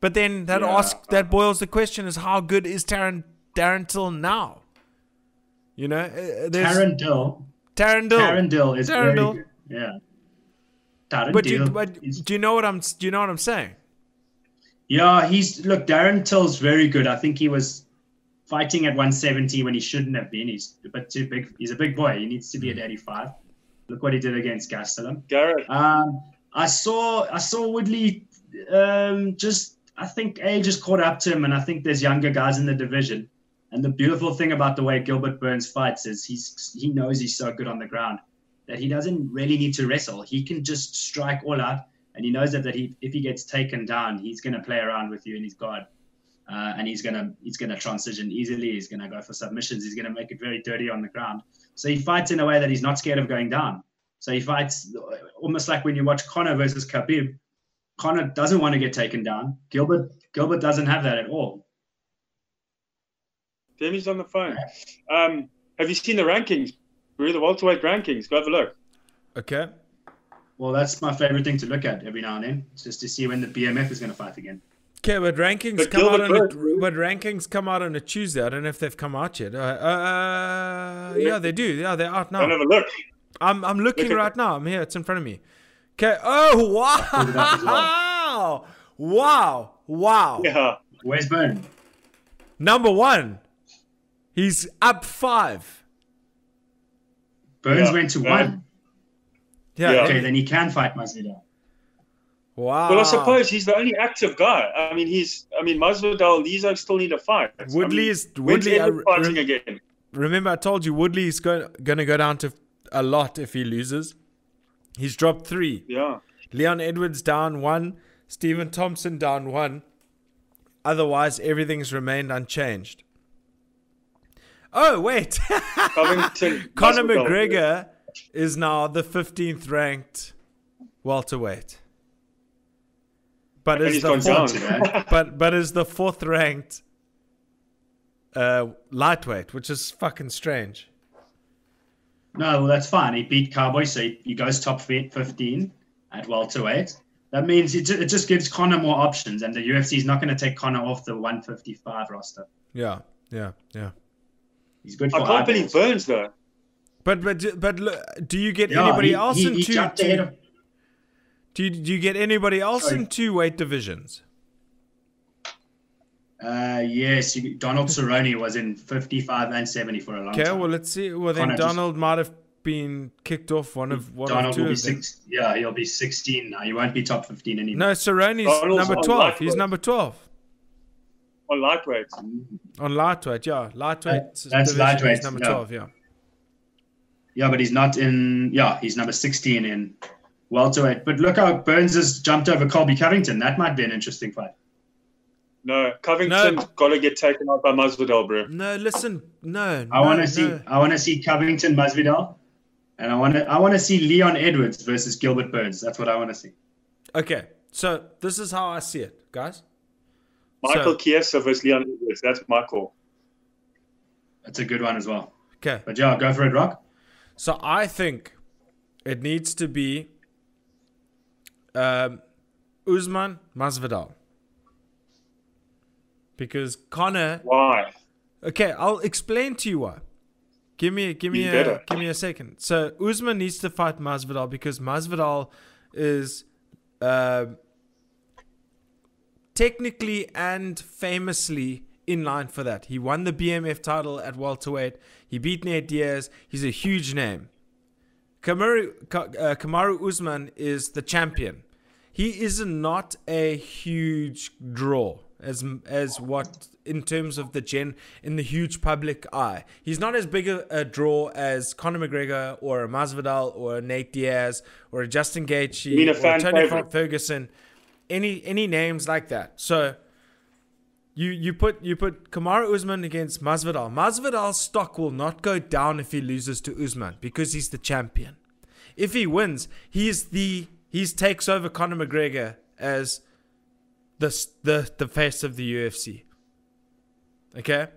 But then that Yeah. asks that boils the question is how good is Darren Darren Till now? You know, uh, there's Taron Dill. Darren Till. Taron Dill is Taron very Dill. Good. Yeah. Taron But Dill. you, but is- do you know what I'm do you know what I'm saying? yeah, he's look. Darren Till's very good. I think he was fighting at 170 when he shouldn't have been. He's a bit too big. He's a big boy. He needs to be at 85. Look what he did against Gastelum. Garrett. Um, I saw I saw Woodley um, just I think age just caught up to him, and I think there's younger guys in the division. And the beautiful thing about the way Gilbert Burns fights is he's he knows he's so good on the ground that he doesn't really need to wrestle. He can just strike all out, and he knows that, that he if he gets taken down, he's going to play around with you in his guard, uh, and he's gonna he's gonna transition easily. He's gonna go for submissions. He's gonna make it very dirty on the ground. So he fights in a way that he's not scared of going down. So he fights almost like when you watch Conor versus Khabib. Conor doesn't want to get taken down. Gilbert Gilbert doesn't have that at all. Demi's on the phone. Um, have you seen the rankings? We're the welterweight rankings. Go have a look. Okay. Well, that's my favorite thing to look at every now and then, just to see when the BMF is going to fight again. Okay, but rankings But come out Gilbert on a, but rankings come out on a Tuesday. I don't know if they've come out yet. Uh, uh, yeah, they do. Yeah, they're out Go and now. have a look. I'm I'm looking Look right now. I'm here. It's in front of me. Okay. Oh pulled it up as wow! Wow! Wow! Yeah. Where's Byrne? Number one, he's up five. Burns Yeah, went to Byrne. one. Yeah. Yeah. Okay, then he can fight Masvidal. Wow. Well, I suppose he's the only active guy. I mean, he's. I mean, Masvidal and Lizzo still need a fight. I Woodley mean, is when's Woodley. Edwards I- fighting rem- again? remember, I told you Woodley's going going to go down to a lot if he loses. He's dropped three. Yeah. Leon Edwards down one. Stephen Thompson down one. Otherwise, everything's remained unchanged. Oh wait, Covington. Conor McGregor is now the 15th ranked welterweight, but is the gone down. fourth, but but is the fourth ranked uh, lightweight, which is fucking strange. No, well, that's fine. He beat Cowboy, so he, he goes top 15 at welterweight. That means it, it just gives Conor more options, and the UFC is not going to take Conor off the 155 roster. Yeah, yeah, yeah. He's good for I can't believe. Burns though. But but but look, do you get Yeah, anybody he- else he- in he two? two of- do you, do you get anybody else Sorry. in two weight divisions? Uh, yes, you, Donald Cerrone was in 55 and 70 for a long Okay, time. well let's see. Well then Conor just- Donald might have been kicked off one of one Donald of two will be of them. six. Yeah, he'll be 16 now. He won't be top 15 anymore. No, Cerrone's Donald's number twelve. He's number twelve On lightweight. on lightweight. Yeah, lightweight. that's lightweight, number yeah. twelve. Yeah. Yeah, but he's not in. Yeah, he's number 16 in welterweight. But look how Burns has jumped over Colby Covington. That might be an interesting fight. No, Covington's No. got to get taken out by Masvidal, bro. No, listen. No, I no, want to see. I want to see Covington Masvidal, and I want to. I want to see Leon Edwards versus Gilbert Burns. That's what I want to see. Okay, so this is how I see it, guys. Michael So- Chiesa versus Leon Edwards. That's my call. That's a good one as well. Okay, But yeah, go for it, Rock. so I think it needs to be um, Usman Masvidal because Conor. Why? Okay, I'll explain to you why. Give me, give me You a, better. give me a second. So Usman needs to fight Masvidal because Masvidal is um technically and famously in line for that. He won the BMF title at welterweight. He beat Nate Diaz. He's a huge name. Kamaru, Ka- uh, Kamaru Usman is the champion. He is not a huge draw as as what in terms of the gen in the huge public eye. He's not as big a, a draw as Conor McGregor or a Masvidal or Nate Diaz or a Justin Gaethje or Tony? Ferguson. Any any names like that. So you you put you put Kamaru Usman against Masvidal. Masvidal's stock will not go down if he loses to Usman because he's the champion. If he wins, he's the he's takes over Conor McGregor as the the the face of the UFC. Okay.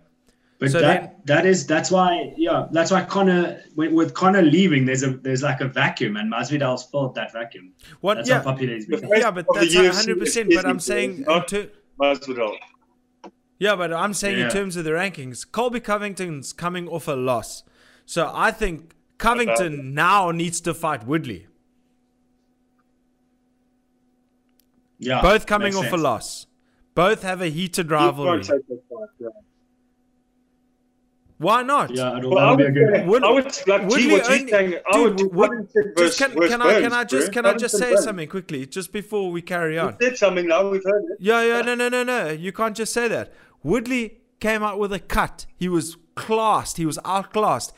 But So that then- that is that's why yeah that's why Conor with, with Conor leaving there's a there's like a vacuum and Masvidal's filled that vacuum. What? That's yeah. how popular he's become. Yeah, but that's hundred percent. But I'm saying, in not ter- Masvidal. yeah, but I'm saying in terms of the rankings, Colby Covington's coming off a loss, so I think Covington now needs to fight Woodley. Yeah, Both coming off sense. a loss. Both have a heated You rivalry. can't take that fight, yeah. Why not? Yeah, it'll, Well, I that'll be a would, good. Would- I would like Woodley G, what only- saying. I would Dude, do would- versus, can, versus can I can I just bro. can I just say Burns. something quickly just before we carry on? You said something now. We've heard it. Yeah, yeah, no, no, no, no. You can't just say that. Woodley came out with a cut. He was classed. He was outclassed.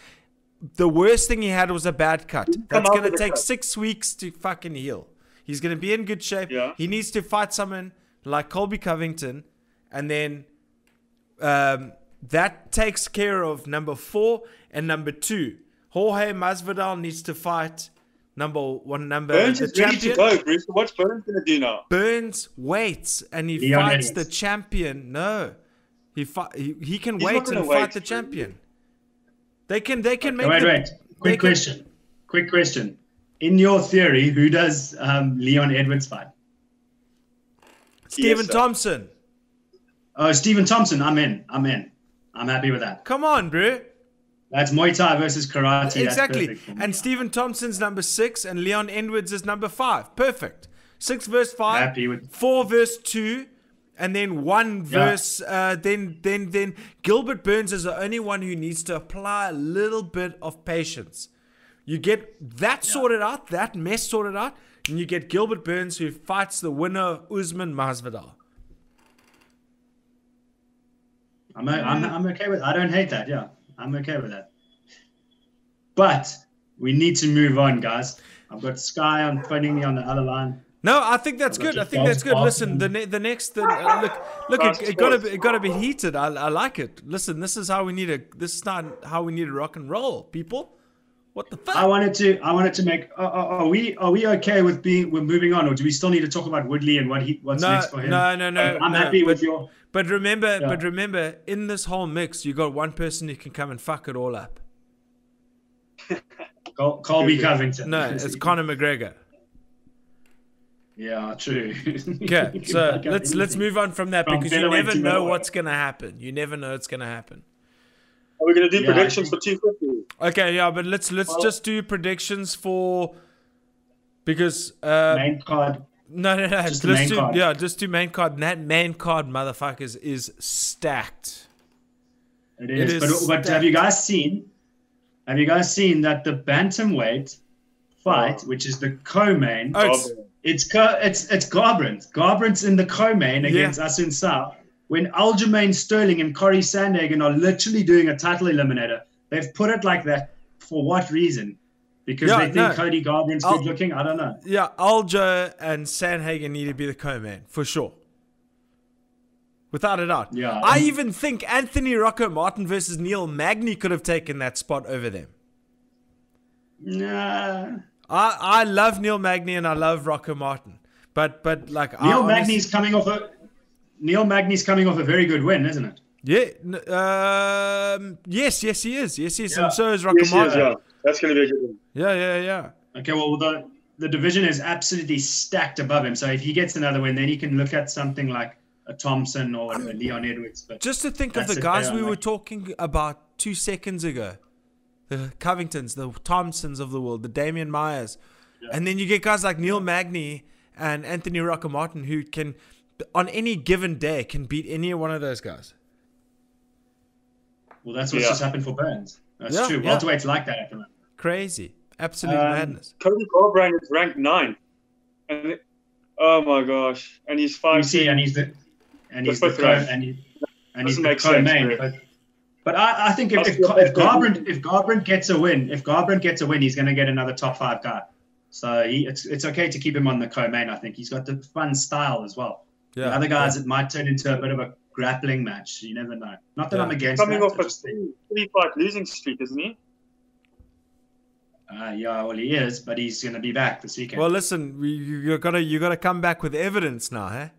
The worst thing he had was a bad cut. That's going to take cut. six weeks to fucking heal. He's going to be in good shape. Yeah. He needs to fight someone like Colby Covington, and then um, that takes care of number four and number two. Jorge Masvidal needs to fight number one, number Burns the is ready to go, Bruce. What's Burns going to do now? Burns waits and he Leon fights Edwards. the champion. No, he fi- he, he can He's wait and wait. fight the champion. They can they can make wait, the, wait. Quick they can- question. Quick question. In your theory, who does um, Leon Edwards fight? Stephen Yes. Thompson. Oh, Stephen Thompson. I'm in. I'm in. I'm happy with that. Come on, bro. That's Muay Thai versus karate. Exactly. And Stephen Thompson's number six, and Leon Edwards is number five. Perfect. Six verse five. Happy with- four verse two. And then one Yeah. verse, uh, then then then Gilbert Burns is the only one who needs to apply a little bit of patience. You get that sorted out, that mess sorted out, and you get Gilbert Burns who fights the winner of Usman Masvidal. I'm, I'm, I'm okay with I don't hate that. Yeah, I'm okay with that. But we need to move on, guys. I've got Sky on phoning me on the other line. No, I think that's good. I think that's good. Listen, the ne- the next the, uh, look look it, it got be it got to be heated. I, I like it. Listen, this is how we need to this is not how we need to rock and roll, people. What the fuck? I wanted to I wanted to make. Uh, uh, are we are we okay with being we're moving on, or do we still need to talk about Woodley and what he what's No, next for him? no, no, no, I'm, I'm no, happy with your. But remember, Yeah. but remember, in this whole mix, you got one person who can come and fuck it all up. Col- Colby Covington. No, it's Conor McGregor. Yeah, true. Okay, so let's let's move on from that From because you never know what's gonna happen. You never know what's gonna happen. Are we going to do Yeah, I predictions for think- 250? Okay, yeah, but let's let's Well- just do predictions for because uh Main card. No no no just the let's main do card. yeah just do main card. And that main card motherfuckers is stacked. It is. is but, but have you guys seen? Have you guys seen that the bantamweight fight, Oh. which is the co-main, Oh, it's, it's co- it's it's Garbrandt. Garbrandt's in the co-main against Assunção. When Aljamain Sterling and Corey Sandhagen are literally doing a title eliminator, they've put it like that for what reason? Because Yeah, they think no. Cody Garbrandt's good looking. I don't know. yeah, Aljo and Sandhagen need to be the co-main for sure. Without a doubt. Yeah, I and- even think Anthony Rocco Martin versus Neil Magny could have taken that spot over them. Nah. I, I love Neil Magny and I love Rocco Martin. But but like I Neil honestly- Magny's coming off a Neil Magny's coming off a very good win, isn't it? Yeah. Um, yes, yes, he is. Yes, yes, Yeah. and so is Rocco Yes, yes, Martin. yeah. That's going to be a good one. Yeah, yeah, yeah. Okay, well the the division is absolutely stacked above him. So if he gets another win, then he can look at something like a Thompson or a Leon Edwards. But Just to think of the guys we are were talking about two seconds ago. The Covingtons, the Thompsons of the world, the Demian Maias. And then you get guys like Neil Magny and Anthony Rocco Martin who can on any given day can beat any one of those guys. well, that's what's Yeah. just happened for Burns. That's Yeah, true. yeah. Welterweight's like that at the moment. Crazy. Absolute Um, madness. Cody Garbrandt is ranked nine. And it- oh my gosh. And he's You fighting. see, and he's the and he's the fifth co and, he, and he's the co-main. But, but I, I think if, if, That's- if Garbrandt if Garbrandt gets a win, if Garbrandt gets a win, he's going to get another top five guy. So he, it's it's okay to keep him on the co-main. I think he's got the fun style as well. Yeah. The other guys, it might turn into a bit of a grappling match. You never know. Not that Yeah. I'm against coming that. off I a just think, three, three fight losing streak, isn't he? Uh, yeah, well, he is, but he's going to be back this weekend. Well, listen, you, you gotta you gotta come back with evidence now, eh?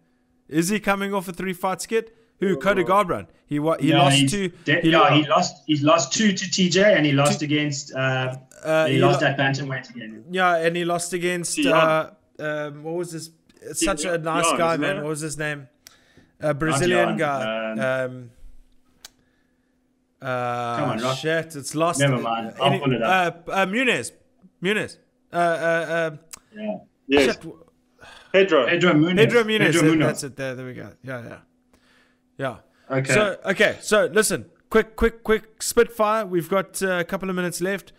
Is he coming off a three fight skit? Who? Cody Garbrandt. He wa- he No, lost two. de- he yeah, lo- he lost. He's lost two to TJ, and he lost against. Uh, uh, he, he lost lo- that bantamweight again. Yeah, and he lost against uh, um, what was this? Such a nice guy, man. What was his name? A Brazilian guy. Um, uh, Come on, Rock. shit, it's lost. Never mind, I'll pull it up. Uh, uh, Munhoz, Munhoz. Uh, uh, um, Yeah. Yes. shit. Pedro. Pedro Munhoz. Pedro Munhoz. Pedro that- That's it. There, there we go. Yeah, yeah, yeah. Okay. So okay, so listen, quick, quick, quick spitfire. We've got uh, a couple of minutes left.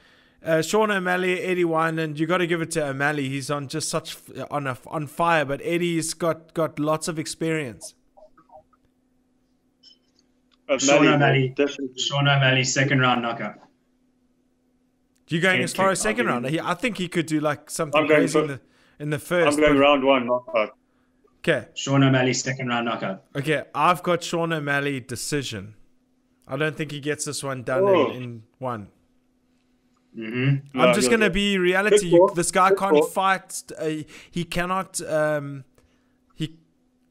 Uh, Sean O'Malley, Eddie Wineland. You got to give it to O'Malley. He's on just such f- on a, on fire, but Eddie's got got lots of experience. Sean O'Malley, O'Malley. Definitely. Sean O'Malley, second round knockout. You going Can't as far as second round? He, I think he could do like something I'm going crazy in the in the first. I'm first. going but- round one knockout. okay, Sean O'Malley, second round knockout. okay. I've got Sean O'Malley decision. I don't think he gets this one done Oh. in, in one. Mm-hmm. I'm Yeah, just gonna be reality. You, this guy Good can't call. fight. Uh, he cannot. Um, he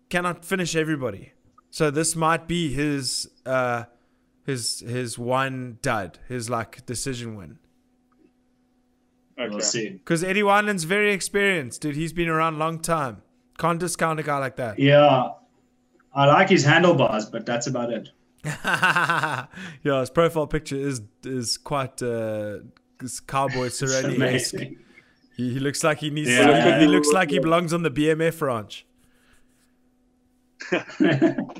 cannot finish everybody. So this might be his uh, his his one dud. His like decision win. Okay. We'll see. Because Eddie Wineland's very experienced, dude. He's been around a long time. Can't discount a guy like that. Yeah. I like his handlebars, but that's about it. yeah, his profile picture is is quite uh, this cowboy It's Cerrone amazing. He, he looks like he needs. Yeah. he, he looks like he belongs on the BMF ranch.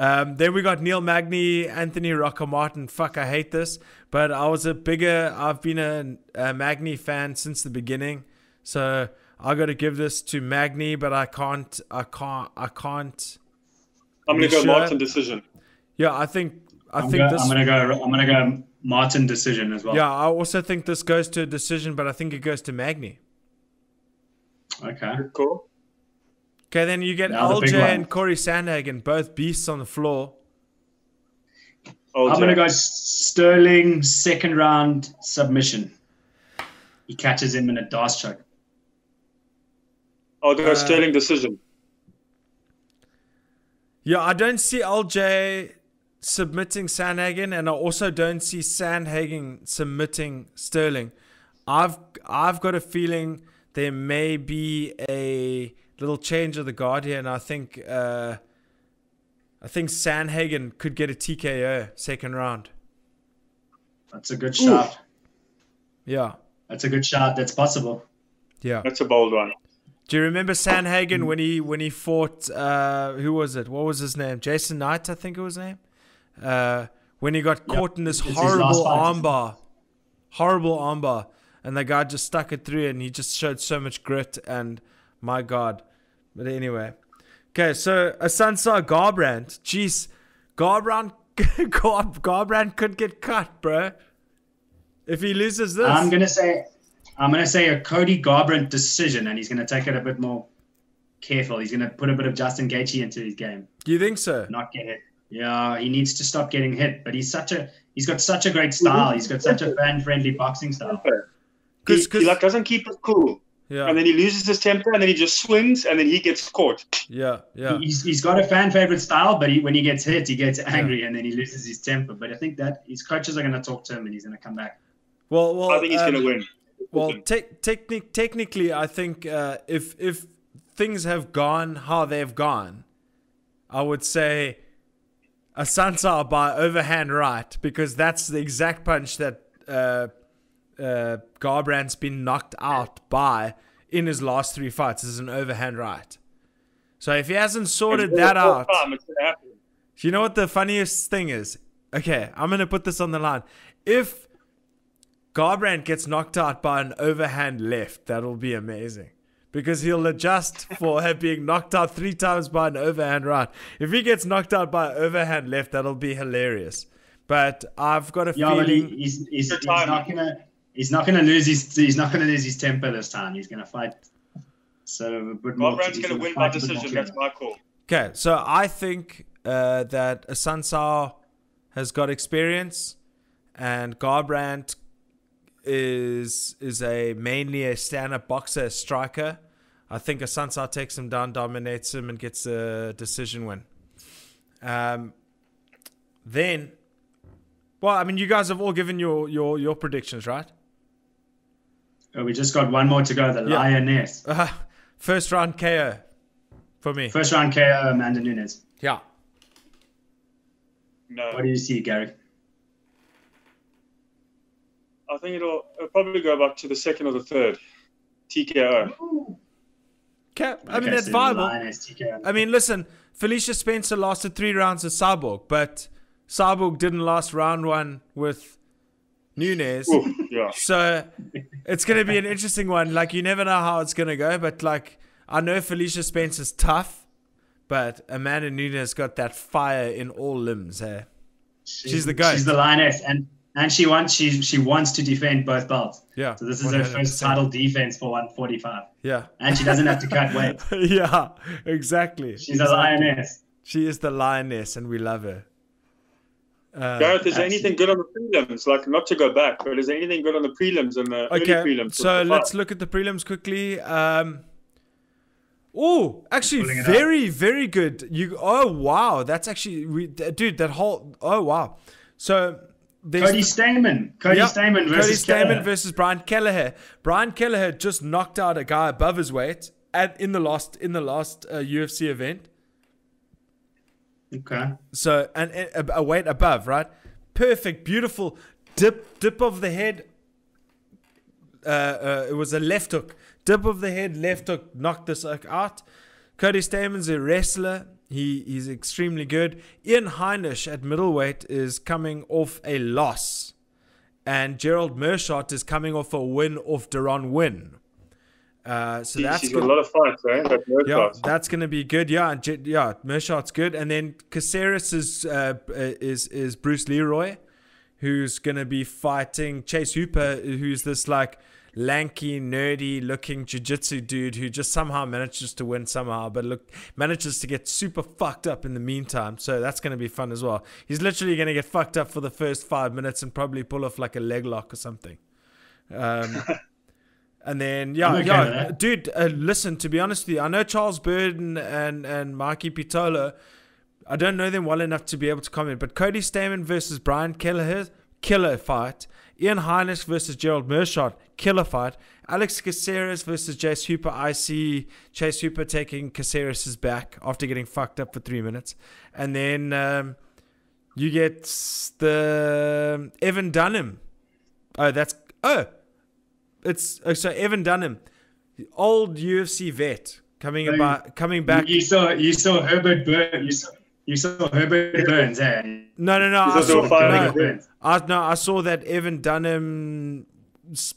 Um, then we got Neil Magny, Anthony Rocco Martin. Fuck, I hate this, but I was a bigger. I've been a, a Magny fan since the beginning, so I got to give this to Magny. But I can't. I can't. I can't. I'm gonna go sure? Martin decision. Yeah, I think. I I'm, think go- this. I'm gonna go. I'm gonna go Martin decision as well. yeah, I also think this goes to a decision, but I think it goes to Magny. Okay. Cool. Okay, then you get Now LJ and Corey Sandhagen, both beasts on the floor. OJ. I'm gonna go Sterling second round submission. He catches him in a D'Arce choke. I'll go Uh, Sterling decision. Yeah, I don't see LJ submitting Sandhagen, and I also don't see Sandhagen submitting Sterling. I've I've got a feeling there may be a little change of the guard here, and I think uh, I think Sandhagen could get a TKO second round. That's a good shot. Yeah, That's a good shot. That's possible. yeah. That's a bold one. Do you remember Sandhagen when he when he fought? Uh, who was it? What was his name? Jason Knight, I think it was his name. Uh, when he got caught in this It's horrible armbar, horrible armbar, and the guy just stuck it through, and he just showed so much grit. And my God, but anyway, okay. So Assunção Garbrandt, jeez, Garbrandt, Gar- Garbrandt could get cut, bro. If he loses this, I'm gonna say, I'm gonna say a Cody Garbrandt decision, and he's gonna take it a bit more careful. He's gonna put a bit of Justin Gaethje into his game, do you think so? not get hit. Yeah, he needs to stop getting hit. But he's such a, he's got such a great style. He's got such a fan-friendly boxing style. He, 'Cause- 'cause- he like doesn't keep it cool, Yeah, and then he loses his temper, and then he just swings, and then he gets caught. yeah, yeah. He's, he's got a fan favorite style, but he, when he gets hit, he gets angry and then he loses his temper. But I think that his coaches are going to talk to him and he's going to come back. Well, well, I think he's um, gonna win. Well, te- technic- technically, I think uh, if if things have gone how they've gone, I would say a Sansa by overhand right because that's the exact punch that uh, uh, Garbrandt's been knocked out by in his last three fights is an overhand right. So if he hasn't sorted that out, Time, it's gonna happen. you know what the funniest thing is? Okay, I'm gonna put this on the line. If Garbrandt gets knocked out by an overhand left, that'll be amazing. Because he'll adjust for have being knocked out three times by an overhand right. If he gets knocked out by an overhand left, that'll be hilarious. But I've got a Yeah, but he, feeling. he's, he's, Good he's not going to he's not going to lose his he's not going to lose his temper this time. He's going to fight sort of a bit. Garbrandt's gonna win by fight a bit more decision. clear. That's my call. Okay, so I think uh, that Assunção has got experience, and Garbrandt is is a mainly a stand-up boxer, a striker. I think Assunção takes him down, dominates him, and gets a decision win. Um, then, well, I mean, you guys have all given your your your predictions, right? Oh, we just got one more to go. The Yeah. Lioness. Uh, first round KO for me. First round KO, Amanda Nunes. Yeah. No, What do you see, Gary? I think it'll, it'll probably go back to the second or the third TKO. Okay, I mean Okay, that's so the viable. Lioness, TKO. I mean, listen, Felicia Spencer lasted three rounds with Cyborg, but Cyborg didn't last round one with Nunes. Oof, yeah. So it's going to be an interesting one. Like, you never know how it's going to go, but like, I know Felicia Spence is tough, but Amanda Nunes got that fire in all limbs, eh? She's the goat. She's the lioness, and and she wants she she wants to defend both belts. Yeah. So this is her first title defense for 145, Yeah. and she doesn't have to cut weight. yeah, exactly. She's a lioness. She is the lioness, and we love her. Uh, Gareth, is there anything good on the prelims? Like, not to go back, but is there anything good on the prelims and the early Okay, prelims? so of the let's look at the prelims quickly. Um, oh, actually, Pulling it very, very good. You, oh wow, that's actually, we, dude, that whole, oh wow. So there's Cody the- Stamann. Cody Yep, Stamann Cody versus Stamann Kelleher. versus Brian Kelleher. Brian Kelleher just knocked out a guy above his weight at in the last in the last uh, UFC event. Okay. So and a, a weight above, right? Perfect, beautiful dip, dip of the head. Uh, uh, it was a left hook, dip of the head, left hook, knocked this out. Cody Stamann's a wrestler. He he's extremely good. Ian Heinisch at middleweight is coming off a loss, and Gerald Meerschaert is coming off a win off Duran win. Uh, so He's- that's he's good. got a lot of fights, eh? That Yeah, that's going to be good. Yeah, yeah, Meerschaert's good, and then Caceres is uh, uh, is is Bruce Leroy, who's going to be fighting Chase Hooper, who's this like lanky, nerdy looking jiu-jitsu dude who just somehow manages to win somehow, but look manages to get super fucked up in the meantime. So that's going to be fun as well. He's literally going to get fucked up for the first five minutes and probably pull off like a leg lock or something. Um, and then yeah, okay yeah, dude. Uh, listen, to be honest with you, I know Charles Burden and and Maki Pitolo. I don't know them well enough to be able to comment, but Cody Stamann versus Brian Kelleher, killer fight. Ian Heinisch versus Gerald Meerschaert, killer fight. Alex Caceres versus Chase Hooper. I see Chase Hooper taking Caceres' back after getting fucked up for three minutes. And then um, you get the Evan Dunham. Oh, that's. Oh! It's. Oh, so Evan Dunham, the old UFC vet, coming, So about, coming back. You saw you saw Herbert Burns. You saw, you saw Herbert Burns, eh? No, no, no. I saw, a fighter. no, I no, I saw that Evan Dunham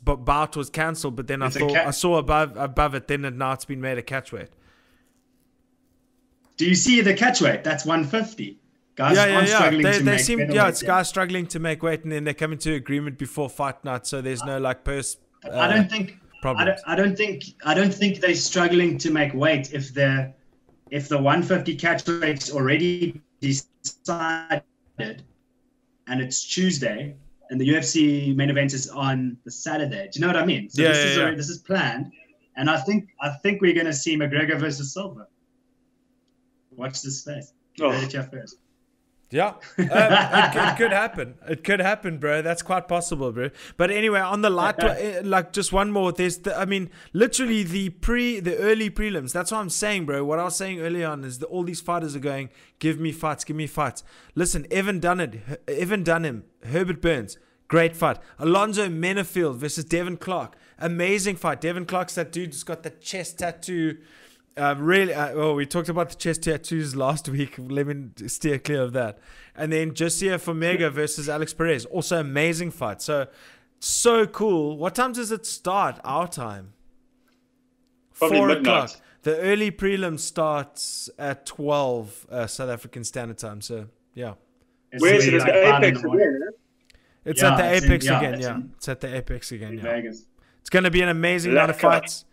b- bout was cancelled, but then I It's a thought ca- I saw above above it. Then now it's been made a catchweight. Do you see the catchweight? That's 150. Guys Yeah, yeah, aren't yeah. struggling They, to they make seem yeah, it's guys struggling to make weight, and then they come into agreement before fight night, so there's no like purse. Uh, I don't think I don't, I don't think I don't think they're struggling to make weight if the if the 150 catch weight's already decided and it's Tuesday and the UFC main event is on the Saturday. Do you know what I mean? So Yeah, this yeah, is yeah. already, this is planned, and I think I think we're gonna see McGregor versus Silva. Watch this space. Oh. Heard it here first. Yeah, um, it, could- it could happen. It could happen, bro. That's quite possible, bro. But anyway, on the light, eh, like just one more. There's, the, I mean, literally the pre, the early prelims. That's what I'm saying, bro. What I was saying earlier on is that all these fighters are going, give me fights, give me fights. Listen, Evan Dunham, Evan Dunham, Herbert Burns, great fight. Alonzo Menifield versus Devin Clark, amazing fight. Devin Clark's that dude who's got the chest tattoo. Um, really, uh, well, we talked about the chest tattoos last week. Let me steer clear of that. And then Jussier Formiga versus Alex Perez, also amazing fight. So, so cool. What time does it start? Our time. Probably Four midnight. o'clock. The early prelim starts at twelve uh, South African Standard Time. So, yeah, It's Where is it? It's like the Apex again. it's Yeah, at the it's in- Apex yeah, again. it's Yeah, in- it's at the Apex again. Yeah. Vegas. It's going to be an amazing night of Lekker. fights.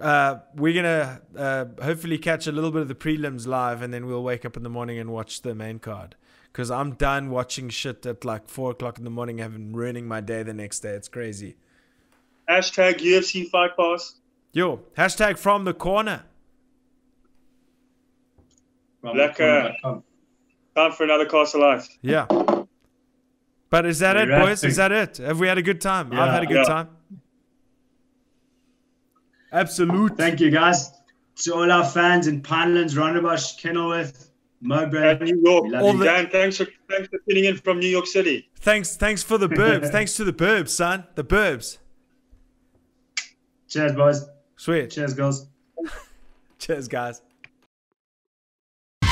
Uh, we're going to uh, hopefully catch a little bit of the prelims live and then we'll wake up in the morning and watch the main card. Because I'm done watching shit at like 4 o'clock in the morning, having ruining my day the next day. It's crazy. Hashtag UFC Fight Pass. Yo, hashtag from the corner. From Lekker. com. Time for another Castle Lite. Yeah. But is that it, We're boys? Is that it? Have we had a good time? I've had a good Yeah. time. Absolute. Thank you, guys. To all our fans in Pinelands, Rondebosch, Kenilworth, And Mowbray. New York. We love All you. the- Dan, thanks for thanks for tuning in from New York City. Thanks, thanks for the burbs. thanks to the burbs, son. The burbs. Cheers, boys. Sweet. Cheers, girls. Cheers, guys.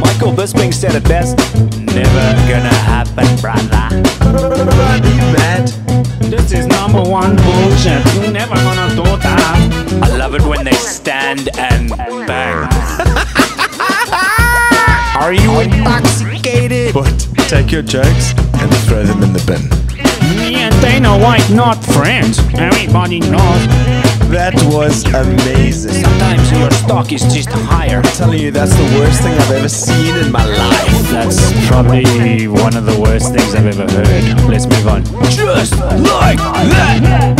Michael Bisping said it best. Never gonna happen, brother. you mad? This is number one bullshit. Never gonna do that. I love it when they stand and bang. Are you intoxicated? But take your jokes and throw them in the bin. Me and Dana White not friends. Everybody knows. That was amazing. Sometimes your stock is just higher. I'm telling you, that's the worst thing I've ever seen in my life. That's probably one of the worst things I've ever heard. Let's move on. Just like that.